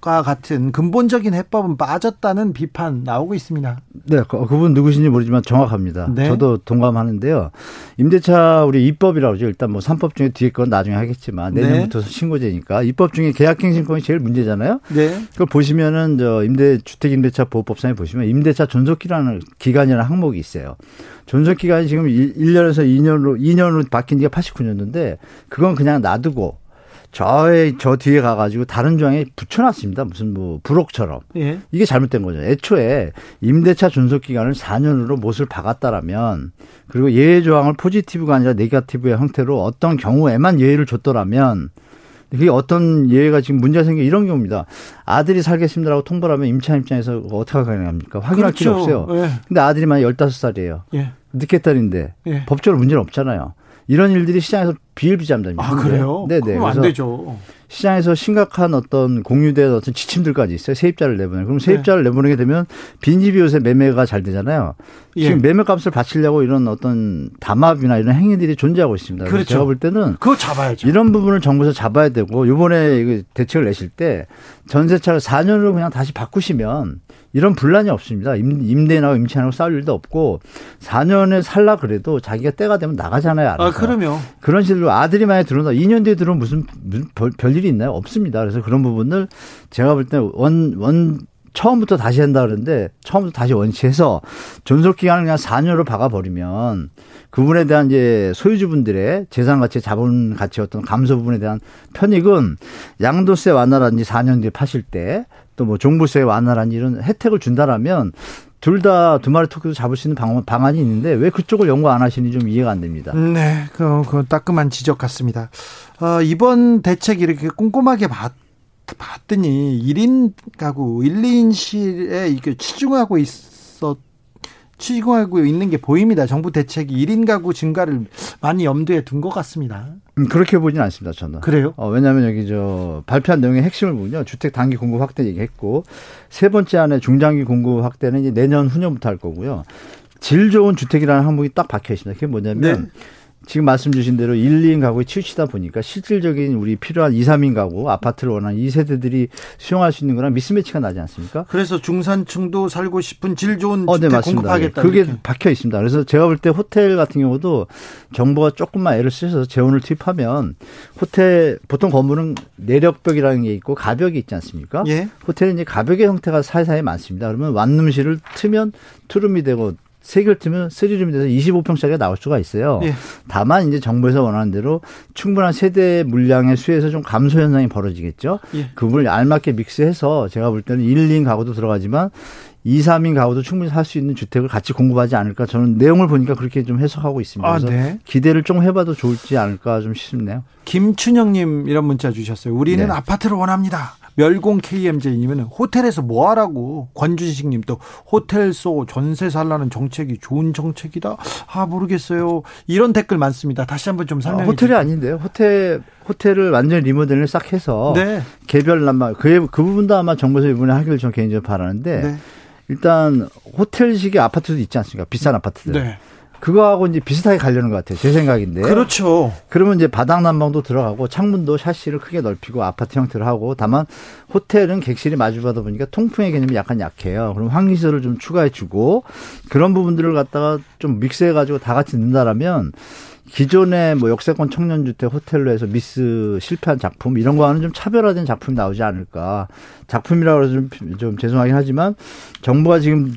과 같은 근본적인 해법은 빠졌다는 비판 나오고 있습니다. 네, 그, 그분 누구신지 모르지만 정확합니다. 네. 저도 동감하는데요. 임대차 우리 입법이라고 그러죠. 일단 뭐 3법 중에 뒤에 건 나중에 하겠지만 내년부터 네. 신고제니까 입법 중에 계약갱신권이 제일 문제잖아요. 네. 그걸 보시면은 저 임대 주택 임대차 보호법상에 보시면 임대차 존속기라는 기간이라는 항목이 있어요. 존속 기간이 지금 1년에서 2년으로 2년으로 바뀐 지가 89년도인데 그건 그냥 놔두고 저의 저 뒤에 가가지고 다른 조항에 붙여놨습니다. 무슨 뭐 부록처럼 예. 이게 잘못된 거죠. 애초에 임대차 존속 기간을 4년으로 못을 박았다라면 그리고 예외 조항을 포지티브가 아니라 네가티브의 형태로 어떤 경우에만 예외를 줬더라면 그게 어떤 예외가 지금 문제가 생겨 이런 경우입니다. 아들이 살겠습니다라고 통보를 하면 임차인 입장에서 어떻게 가능합니까? 확인할 그렇죠. 필요 없어요. 예. 근데 아들이 만약 15살이에요. 예. 늦게 딸인데 예. 법적으로 문제는 없잖아요. 이런 일들이 시장에서 비일비재합니다. 아 그래요? 네네. 그럼 안 되죠. 시장에서 심각한 어떤 공유된 어떤 지침들까지 있어요. 세입자를 내보내. 그럼 세입자를 네. 내보내게 되면 빈집이 요새 매매가 잘 되잖아요. 예. 지금 매매 값을 바치려고 이런 어떤 담합이나 이런 행위들이 존재하고 있습니다. 그렇죠. 제가 볼 때는 그거 잡아야죠. 이런 부분을 정부에서 잡아야 되고 이번에 대책을 내실 때 전세차를 4년으로 그냥 다시 바꾸시면 이런 분란이 없습니다. 임, 대인하고 임차인하고 싸울 일도 없고 4년에 살라 그래도 자기가 때가 되면 나가잖아요. 알아서. 아, 그럼요. 그런 식으로 아들이 만약 들어온다. 2년 뒤에 들어오면 무슨, 무슨 별, 별 일이 있나요? 없습니다. 그래서 그런 부분을 제가 볼 때 원, 원, 처음부터 다시 한다 그러는데 처음부터 다시 원치해서 존속 기간을 그냥 4년으로 박아 버리면 그분에 대한 이제 소유주분들의 재산 가치, 자본 가치 어떤 감소 부분에 대한 편익은 양도세 완화라든지 4년 뒤에 파실 때 또 뭐 종부세 완화라든지 이런 혜택을 준다라면 둘 다 두 마리 토끼도 잡을 수 있는 방, 방안이 있는데 왜 그쪽을 연구 안 하시는지 좀 이해가 안 됩니다. 네, 그, 그 따끔한 지적 같습니다. 어, 이번 대책 이렇게 꼼꼼하게 봤, 봤더니 1인 가구, 1, 2인실에 이게 치중하고 있었 치중하고 있는 게 보입니다. 정부 대책이 1인 가구 증가를 많이 염두에 둔 것 같습니다. 음, 그렇게 보지는 않습니다, 저는. 그래요? 어, 왜냐하면 여기 저 발표한 내용의 핵심을 보면요. 주택 단기 공급 확대 얘기했고 세 번째 안에 중장기 공급 확대는 이제 내년 후년부터 할 거고요. 질 좋은 주택이라는 항목이 딱 박혀 있습니다. 그게 뭐냐면 네. 지금 말씀 주신 대로 1, 2인 가구에 치우치다 보니까 실질적인 우리 필요한 2, 3인 가구 아파트를 원하는 2세대들이 수용할 수 있는 거랑 미스매치가 나지 않습니까? 그래서 중산층도 살고 싶은 질 좋은 어, 네, 네, 공급하겠다. 그게 이렇게. 박혀 있습니다. 그래서 제가 볼 때 호텔 같은 경우도 정부가 조금만 애를 쓰셔서 재원을 투입하면 호텔 보통 건물은 내력벽이라는 게 있고 가벽이 있지 않습니까? 예. 호텔은 이제 가벽의 형태가 사이사이에 많습니다. 그러면 완룸실을 트면 투룸이 되고 세 개를 트면 쓰리룸이 돼서 25평짜리가 나올 수가 있어요. 예. 다만 이제 정부에서 원하는 대로 충분한 세대 물량의 수에서 좀 감소 현상이 벌어지겠죠. 예. 그걸 알맞게 믹스해서 제가 볼 때는 1, 2인 가구도 들어가지만 2, 3인 가구도 충분히 살 수 있는 주택을 같이 공급하지 않을까 저는 내용을 보니까 그렇게 좀 해석하고 있습니다. 아, 네. 기대를 좀 해봐도 좋을지 않을까 좀 싶네요. 김춘영님 이런 문자 주셨어요. 우리는 네. 아파트를 원합니다. 멸공 KMJ님은 호텔에서 뭐 하라고 권준식님도 호텔소 전세 살라는 정책이 좋은 정책이다. 아 모르겠어요. 이런 댓글 많습니다. 다시 한번 좀 설명해 아, 호텔이 주세요. 아닌데요. 호텔 호텔을 완전 리모델링을 싹 해서 네. 개별 난방 그, 그 부분도 아마 정부에서 이번에 하기를 좀 개인적으로 바라는데 네. 일단 호텔식의 아파트도 있지 않습니까? 비싼 아파트들. 네. 그거하고 이제 비슷하게 가려는 것 같아요. 제 생각인데. 그렇죠. 그러면 이제 바닥 난방도 들어가고 창문도 샤시를 크게 넓히고 아파트 형태로 하고 다만 호텔은 객실이 마주하다 보니까 통풍의 개념이 약간 약해요. 그럼 환기시설을 좀 추가해 주고 그런 부분들을 갖다가 좀 믹스해 가지고 다 같이 넣는다라면 기존의 뭐 역세권 청년 주택 호텔로 해서 미스 실패한 작품 이런 거와는 좀 차별화된 작품이 나오지 않을까. 작품이라고 해서 좀, 좀 죄송하긴 하지만 정부가 지금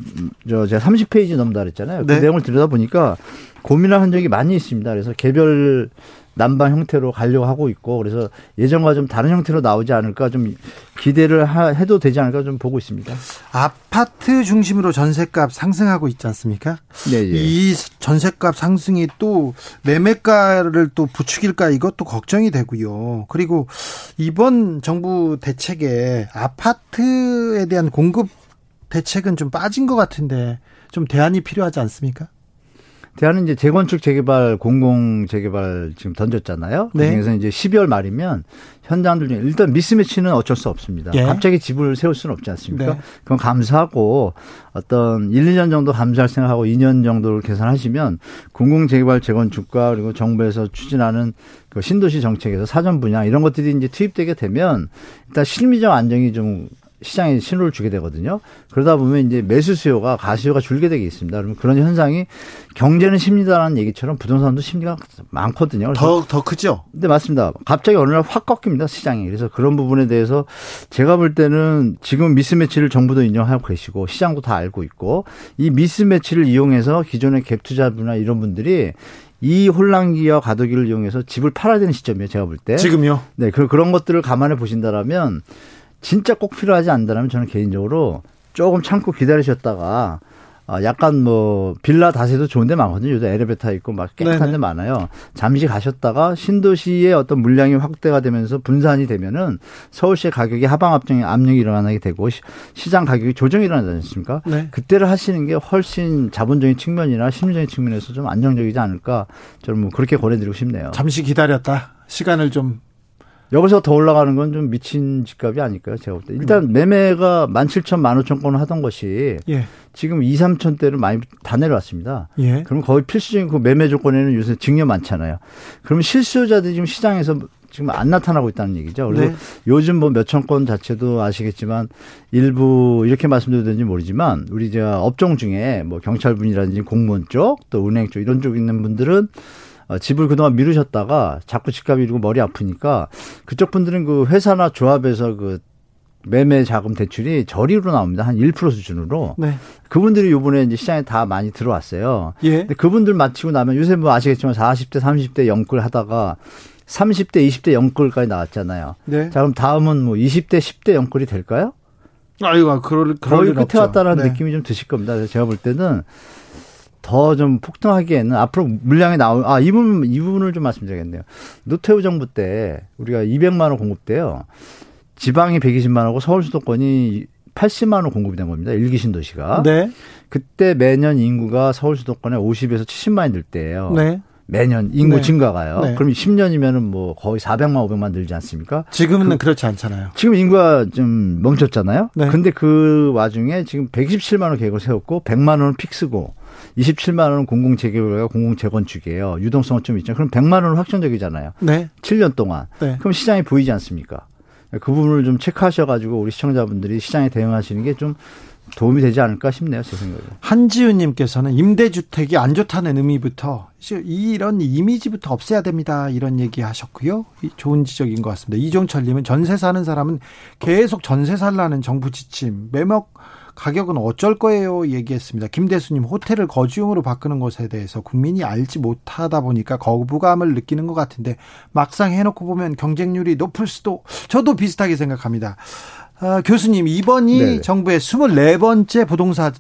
저 제가 30페이지 넘다 그랬잖아요. 그 네. 내용을 들여다 보니까 고민을 한 적이 많이 있습니다. 그래서 개별 난방 형태로 가려고 하고 있고 그래서 예전과 좀 다른 형태로 나오지 않을까 좀 기대를 하, 해도 되지 않을까 좀 보고 있습니다. 아파트 중심으로 전세값 상승하고 있지 않습니까? 네, 네. 이 전세값 상승이 또 매매가를 또 부추길까 이것도 걱정이 되고요. 그리고 이번 정부 대책에 아파트에 대한 공급 대책은 좀 빠진 것 같은데 좀 대안이 필요하지 않습니까? 대안은 이제 재건축 재개발 공공 재개발 지금 던졌잖아요. 네. 그중에서 이제 12월 말이면 현장들 중에 일단 미스매치는 어쩔 수 없습니다. 예. 갑자기 집을 세울 수는 없지 않습니까? 네. 그건 감사하고 어떤 1, 2년 정도 감사할 생각하고 2년 정도를 계산하시면 공공 재개발 재건축과 그리고 정부에서 추진하는 그 신도시 정책에서 사전 분야 이런 것들이 이제 투입되게 되면 일단 실미적 안정이 좀 시장에 신호를 주게 되거든요. 그러다 보면 이제 매수 수요가 가수요가 줄게 되게 있습니다. 그러면 그런 현상이 경제는 심리다라는 얘기처럼 부동산도 심리가 많거든요. 더, 더 크죠? 네, 맞습니다. 갑자기 어느 날 확 꺾입니다. 시장이. 그래서 그런 부분에 대해서 제가 볼 때는 지금 미스매치를 정부도 인정하고 계시고 시장도 다 알고 있고 이 미스매치를 이용해서 기존의 갭 투자부나 이런 분들이 이 혼란기와 과도기를 이용해서 집을 팔아야 되는 시점이에요. 제가 볼 때. 지금요? 네, 그, 그런 것들을 감안해 보신다라면 진짜 꼭 필요하지 않다면 저는 개인적으로 조금 참고 기다리셨다가 아, 약간 뭐 빌라 다세도 좋은데 많거든요. 요새 엘리베이터 있고 막 깨끗한 데 많아요. 잠시 가셨다가 신도시의 어떤 물량이 확대가 되면서 분산이 되면은 서울시의 가격이 하방 압력이 압력이 일어나게 되고 시장 가격이 조정이 일어나지 않습니까? 네. 그때를 하시는 게 훨씬 자본적인 측면이나 심리적인 측면에서 좀 안정적이지 않을까 저는 뭐 그렇게 권해드리고 싶네요. 잠시 기다렸다 시간을 좀 여기서 더 올라가는 건 좀 미친 집값이 아닐까요? 제가 볼 때. 일단 매매가 17,000, 15,000건 하던 것이 예. 지금 2, 3천대를 많이 다 내려왔습니다. 예. 그럼 거의 필수적인 그 매매 조건에는 요새 증여 많잖아요. 그러면 실수요자들이 지금 시장에서 지금 안 나타나고 있다는 얘기죠. 그래서 네. 요즘 뭐 몇천 건 자체도 아시겠지만 일부 이렇게 말씀드려도 되는지 모르지만 우리 저 업종 중에 뭐 경찰분이라든지 공무원 쪽 또 은행 쪽 이런 쪽 있는 분들은 어, 집을 그동안 미루셨다가 자꾸 집값이 이르고 머리 아프니까 그쪽 분들은 그 회사나 조합에서 그 매매 자금 대출이 저리로 나옵니다. 한 1% 수준으로. 네. 그분들이 요번에 이제 시장에 다 많이 들어왔어요. 예. 근데 그분들 마치고 나면 요새 뭐 아시겠지만 40대, 30대 영끌 하다가 30대, 20대 영끌까지 나왔잖아요. 네. 자, 그럼 다음은 뭐 20대, 10대 영끌이 될까요? 아이고, 그럴, 그럴 거의 끝에 없죠. 왔다는 네. 느낌이 좀 드실 겁니다. 제가 볼 때는 더 좀 폭등하기에는 앞으로 물량이 나올 아, 이 부분 이 부분을 좀 말씀드리겠네요. 노태우 정부 때 우리가 200만 원 공급돼요. 지방이 120만 원하고 서울 수도권이 80만 원 공급이 된 겁니다. 일기 신도시가. 네. 그때 매년 인구가 서울 수도권에 50에서 70만이 늘 때예요. 네. 매년 인구 네. 증가가요. 네. 그럼 10년이면은 뭐 거의 400만, 500만 늘지 않습니까? 지금은 그, 그렇지 않잖아요. 지금 인구가 좀 멈췄잖아요. 네. 근데 그 와중에 지금 127만 원 계획을 세웠고 100만 원은 픽스고 27만 원은 공공 재개발과 공공 재건축이에요. 유동성은 좀 있죠. 그럼 100만 원은 확정적이잖아요. 네. 7년 동안. 네. 그럼 시장이 보이지 않습니까? 그 부분을 좀 체크하셔가지고 우리 시청자분들이 시장에 대응하시는 게 좀 도움이 되지 않을까 싶네요, 제 생각에. 한지윤님께서는 임대주택이 안 좋다는 의미부터 이런 이미지부터 없애야 됩니다. 이런 얘기 하셨고요. 좋은 지적인 것 같습니다. 이종철님은 전세 사는 사람은 계속 전세 살라는 정부 지침, 매목 가격은 어쩔 거예요 얘기했습니다. 김대수님 호텔을 거주용으로 바꾸는 것에 대해서 국민이 알지 못하다 보니까 거부감을 느끼는 것 같은데 막상 해놓고 보면 경쟁률이 높을 수도 저도 비슷하게 생각합니다. 아, 교수님 이번이 네 정부의 24번째 부동산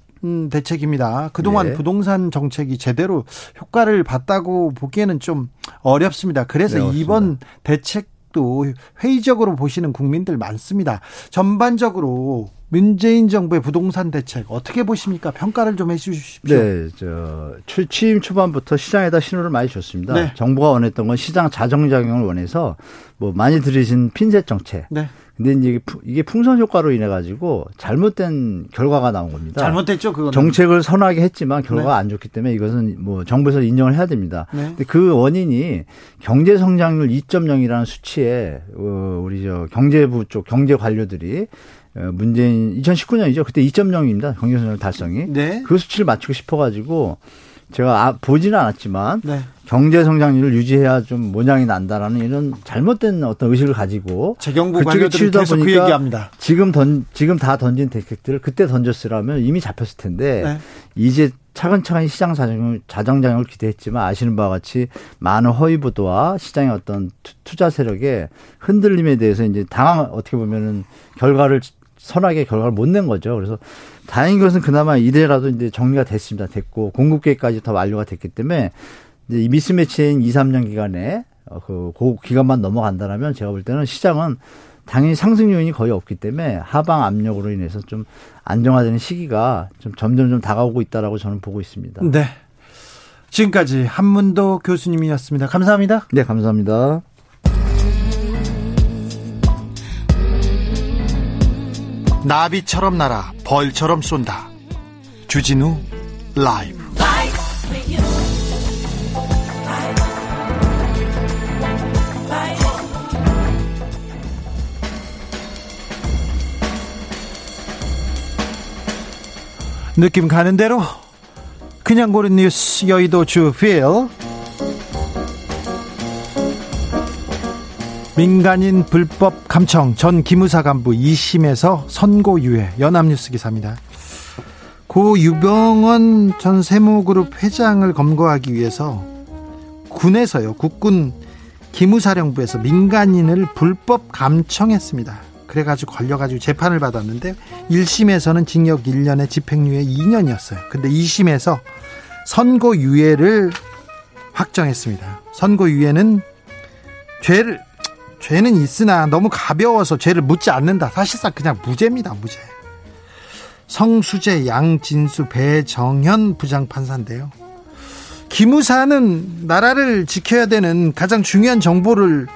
대책입니다. 그동안 네. 부동산 정책이 제대로 효과를 봤다고 보기에는 좀 어렵습니다. 그래서 네, 이번 대책도 회의적으로 보시는 국민들 많습니다. 전반적으로 문재인 정부의 부동산 대책 어떻게 보십니까? 평가를 좀 해주십시오. 네, 저 취임 초반부터 시장에다 신호를 많이 줬습니다. 네. 정부가 원했던 건 시장 자정작용을 원해서 뭐 많이 들으신 핀셋 정책. 네. 근데 이제 이게 풍선 효과로 인해 가지고 잘못된 결과가 나온 겁니다. 잘못됐죠, 그거 정책을 선하게 했지만 결과가 네. 안 좋기 때문에 이것은 뭐 정부에서 인정을 해야 됩니다. 네. 근데 그 원인이 경제 성장률 2.0이라는 수치에 어 우리 저 경제부 쪽 경제 관료들이 어, 문재인 2019년이죠. 그때 2.0입니다. 경제성장 달성이. 네. 그 수치를 맞추고 싶어가지고 제가 아, 보지는 않았지만 네. 경제 성장률을 유지해야 좀 모양이 난다라는 이런 잘못된 어떤 의식을 가지고 재경부 관료들이 계속 그 얘기합니다. 지금 던 지금 다 던진 대책들을 그때 던졌으라면 이미 잡혔을 텐데 네. 이제 차근차근 시장 자정, 자정장을 기대했지만 아시는 바와 같이 많은 허위 보도와 시장의 어떤 투자 세력의 흔들림에 대해서 이제 당황 어떻게 보면은 결과를 선하게 결과를 못 낸 거죠. 그래서 다행인 것은 그나마 이래라도 이제 정리가 됐습니다. 됐고 공급 계획까지 다 완료가 됐기 때문에 이제 이 미스매치인 2, 3년 기간에 어, 그 기간만 넘어간다라면 제가 볼 때는 시장은 당연히 상승 요인이 거의 없기 때문에 하방 압력으로 인해서 좀 안정화되는 시기가 좀 점점 좀 다가오고 있다라고 저는 보고 있습니다. 네. 지금까지 한문도 교수님이었습니다. 감사합니다. 네, 감사합니다. 나비처럼 날아 벌처럼 쏜다. 주진우 라이브. 느낌 가는 대로 그냥 고른 뉴스 여의도 주필 민간인 불법 감청 전 기무사 간부 2심에서 선고유예 연합뉴스 기사입니다. 고 유병원 전 세무그룹 회장을 검거하기 위해서 군에서요 국군 기무사령부에서 민간인을 불법 감청했습니다. 그래가지고 걸려가지고 재판을 받았는데 1심에서는 징역 1년에 집행유예 2년이었어요. 근데 2심에서 선고유예를 확정했습니다. 선고유예는 죄를 죄는 있으나 너무 가벼워서 죄를 묻지 않는다. 사실상 그냥 무죄입니다. 무죄. 성수재, 양진수, 배정현 부장판사인데요. 기무사는 나라를 지켜야 되는 가장 중요한 정보를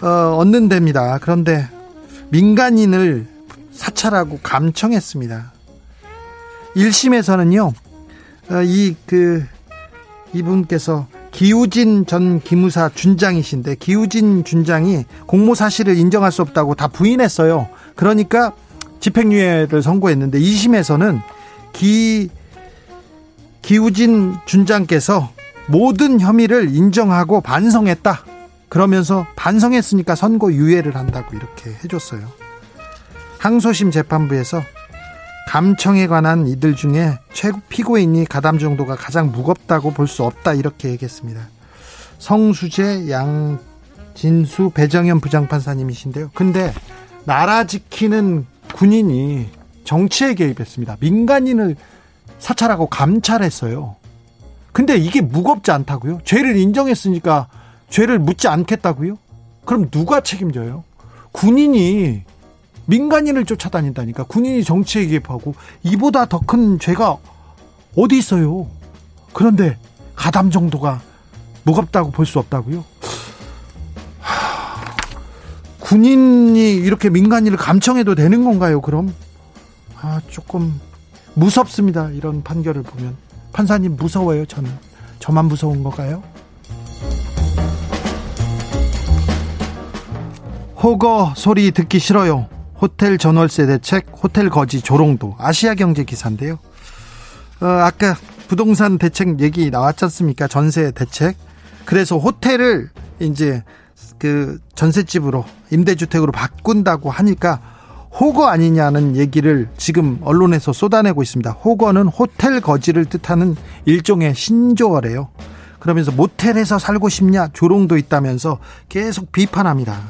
어, 얻는 데입니다. 그런데 민간인을 사찰하고 감청했습니다. 1심에서는요, 어, 이, 그, 이분께서 기우진 전 기무사 준장이신데 기우진 준장이 공모 사실을 인정할 수 없다고 다 부인했어요. 그러니까 집행유예를 선고했는데 2심에서는 기 기우진 준장께서 모든 혐의를 인정하고 반성했다. 그러면서 반성했으니까 선고 유예를 한다고 이렇게 해줬어요. 항소심 재판부에서 감청에 관한 이들 중에 최고 피고인이 가담 정도가 가장 무겁다고 볼 수 없다 이렇게 얘기했습니다. 성수재, 양진수, 배정현 부장판사님이신데요. 근데 나라 지키는 군인이 정치에 개입했습니다. 민간인을 사찰하고 감찰했어요. 근데 이게 무겁지 않다고요? 죄를 인정했으니까 죄를 묻지 않겠다고요? 그럼 누가 책임져요? 군인이 민간인을 쫓아다닌다니까 군인이 정치에 개입하고 이보다 더 큰 죄가 어디 있어요? 그런데 가담 정도가 무겁다고 볼 수 없다고요? 하... 군인이 이렇게 민간인을 감청해도 되는 건가요? 그럼 아 조금 무섭습니다. 이런 판결을 보면 판사님 무서워요, 저는. 저만 무서운 거가요? 호거 소리 듣기 싫어요. 호텔 전월세 대책, 호텔 거지 조롱도 아시아 경제 기사인데요. 어, 아까 부동산 대책 얘기 나왔지 않습니까? 전세 대책. 그래서 호텔을 이제 그 전셋집으로 임대주택으로 바꾼다고 하니까 호거 아니냐는 얘기를 지금 언론에서 쏟아내고 있습니다. 호거는 호텔 거지를 뜻하는 일종의 신조어래요. 그러면서 모텔에서 살고 싶냐 조롱도 있다면서 계속 비판합니다.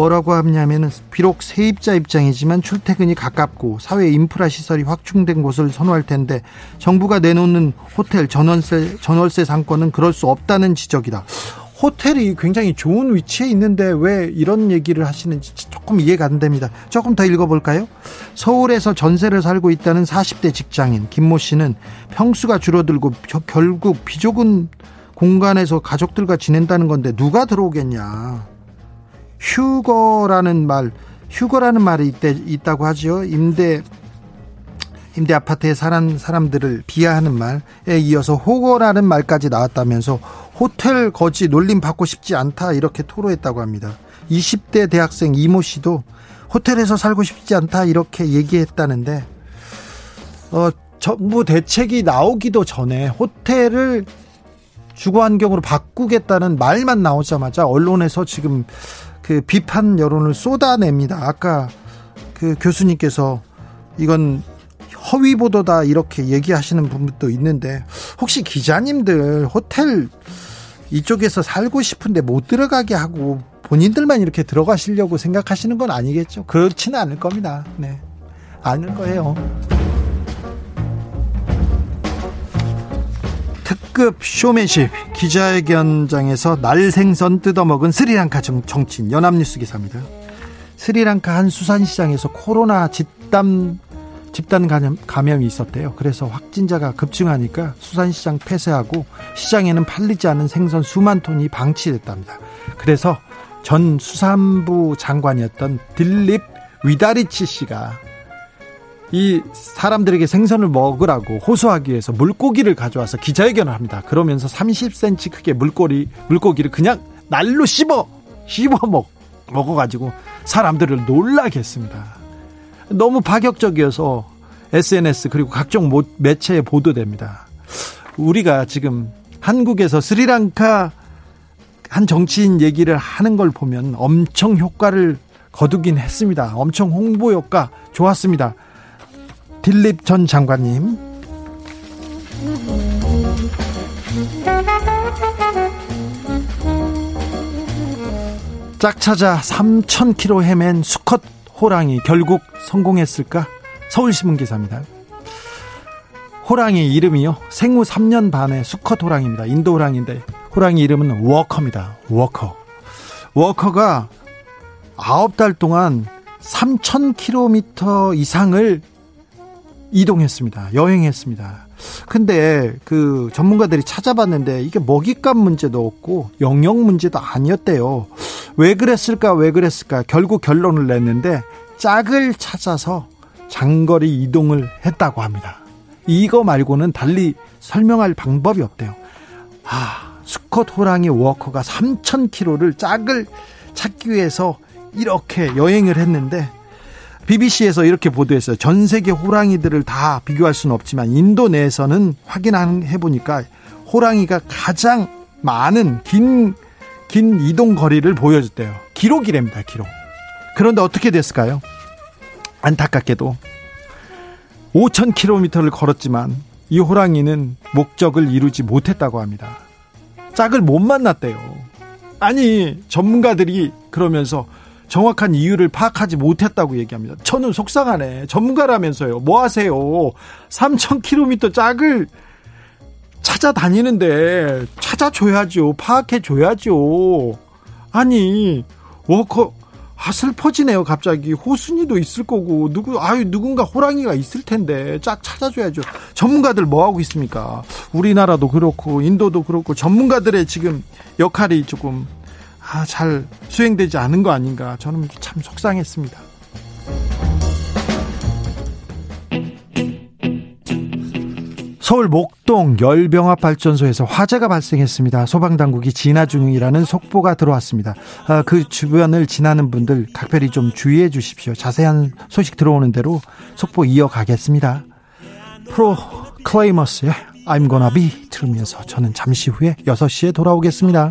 뭐라고 하냐면은 비록 세입자 입장이지만 출퇴근이 가깝고 사회 인프라 시설이 확충된 곳을 선호할 텐데 정부가 내놓는 호텔 전월세 전월세 상권은 그럴 수 없다는 지적이다. 호텔이 굉장히 좋은 위치에 있는데 왜 이런 얘기를 하시는지 조금 이해가 안 됩니다. 조금 더 읽어볼까요? 서울에서 전세를 살고 있다는 40대 직장인 김모 씨는 평수가 줄어들고 결국 비좁은 공간에서 가족들과 지낸다는 건데 누가 들어오겠냐. 휴거라는 말, 휴거라는 말이 있대, 있다고 하죠. 임대, 임대 아파트에 사는 사람들을 비하하는 말에 이어서 호거라는 말까지 나왔다면서 호텔 거지 놀림 받고 싶지 않다 이렇게 토로했다고 합니다. 20대 대학생 이모 씨도 호텔에서 살고 싶지 않다 이렇게 얘기했다는데 어 정부 대책이 나오기도 전에 호텔을 주거 환경으로 바꾸겠다는 말만 나오자마자 언론에서 지금 그 비판 여론을 쏟아냅니다. 아까 그 교수님께서 이건 허위 보도다 이렇게 얘기하시는 분도 있는데 혹시 기자님들 호텔 이쪽에서 살고 싶은데 못 들어가게 하고 본인들만 이렇게 들어가시려고 생각하시는 건 아니겠죠? 그렇지는 않을 겁니다. 네. 않을 거예요. 특급 쇼맨십 기자회견장에서 날 생선 뜯어먹은 스리랑카 정치인 연합뉴스 기사입니다. 스리랑카 한 수산시장에서 코로나 집단 집단 감염, 감염이 있었대요. 그래서 확진자가 급증하니까 수산시장 폐쇄하고 시장에는 팔리지 않은 생선 수만 톤이 방치됐답니다. 그래서 전 수산부 장관이었던 딜립 위다리치 씨가 이 사람들에게 생선을 먹으라고 호소하기 위해서 물고기를 가져와서 기자회견을 합니다. 그러면서 30cm 크게 물고기, 물고기를 그냥 날로 씹어, 씹어 먹, 먹어가지고 사람들을 놀라게 했습니다. 너무 파격적이어서 SNS 그리고 각종 매체에 보도됩니다. 우리가 지금 한국에서 스리랑카 한 정치인 얘기를 하는 걸 보면 엄청 효과를 거두긴 했습니다. 엄청 홍보 효과 좋았습니다. 딜립 전 장관님. 짝 찾아 3,000km 헤맨 수컷 호랑이 결국 성공했을까? 서울신문 기사입니다. 호랑이 이름이요. 생후 3년 반의 수컷 호랑이입니다. 인도 호랑인데 호랑이 이름은 워커입니다. 워커. 워커가 9달 동안 3,000km 이상을 이동했습니다. 여행했습니다. 근데 그 전문가들이 찾아봤는데 이게 먹잇감 문제도 없고 영역 문제도 아니었대요. 왜 그랬을까? 왜 그랬을까? 결국 결론을 냈는데 짝을 찾아서 장거리 이동을 했다고 합니다. 이거 말고는 달리 설명할 방법이 없대요. 아, 수컷 호랑이 워커가 3,000km를 짝을 찾기 위해서 이렇게 여행을 했는데 BBC에서 이렇게 보도했어요. 전 세계 호랑이들을 다 비교할 수는 없지만 인도 내에서는 확인해 보니까 호랑이가 가장 많은 긴, 긴 이동 거리를 보여줬대요. 기록이랍니다, 기록. 그런데 어떻게 됐을까요? 안타깝게도 5,000km를 걸었지만 이 호랑이는 목적을 이루지 못했다고 합니다. 짝을 못 만났대요. 아니, 전문가들이 그러면서 정확한 이유를 파악하지 못했다고 얘기합니다. 저는 속상하네. 전문가라면서요. 뭐 하세요? 3,000km 짝을 찾아다니는데 찾아줘야죠. 파악해줘야죠. 아니, 워커, 아, 슬퍼지네요, 갑자기. 호순이도 있을 거고, 누구, 아유, 누군가 호랑이가 있을 텐데, 짝 찾아줘야죠. 전문가들 뭐 하고 있습니까? 우리나라도 그렇고, 인도도 그렇고, 전문가들의 지금 역할이 조금 아, 잘 수행되지 않은 거 아닌가 저는 참 속상했습니다. 서울 목동 열병합 발전소에서 화재가 발생했습니다. 소방당국이 진화 중이라는 속보가 들어왔습니다. 아, 그 주변을 지나는 분들 각별히 좀 주의해 주십시오. 자세한 소식 들어오는 대로 속보 이어가겠습니다. 프로클레이머스의 I'm gonna be 들으면서 저는 잠시 후에 6시에 돌아오겠습니다.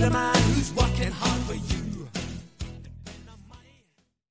the mind.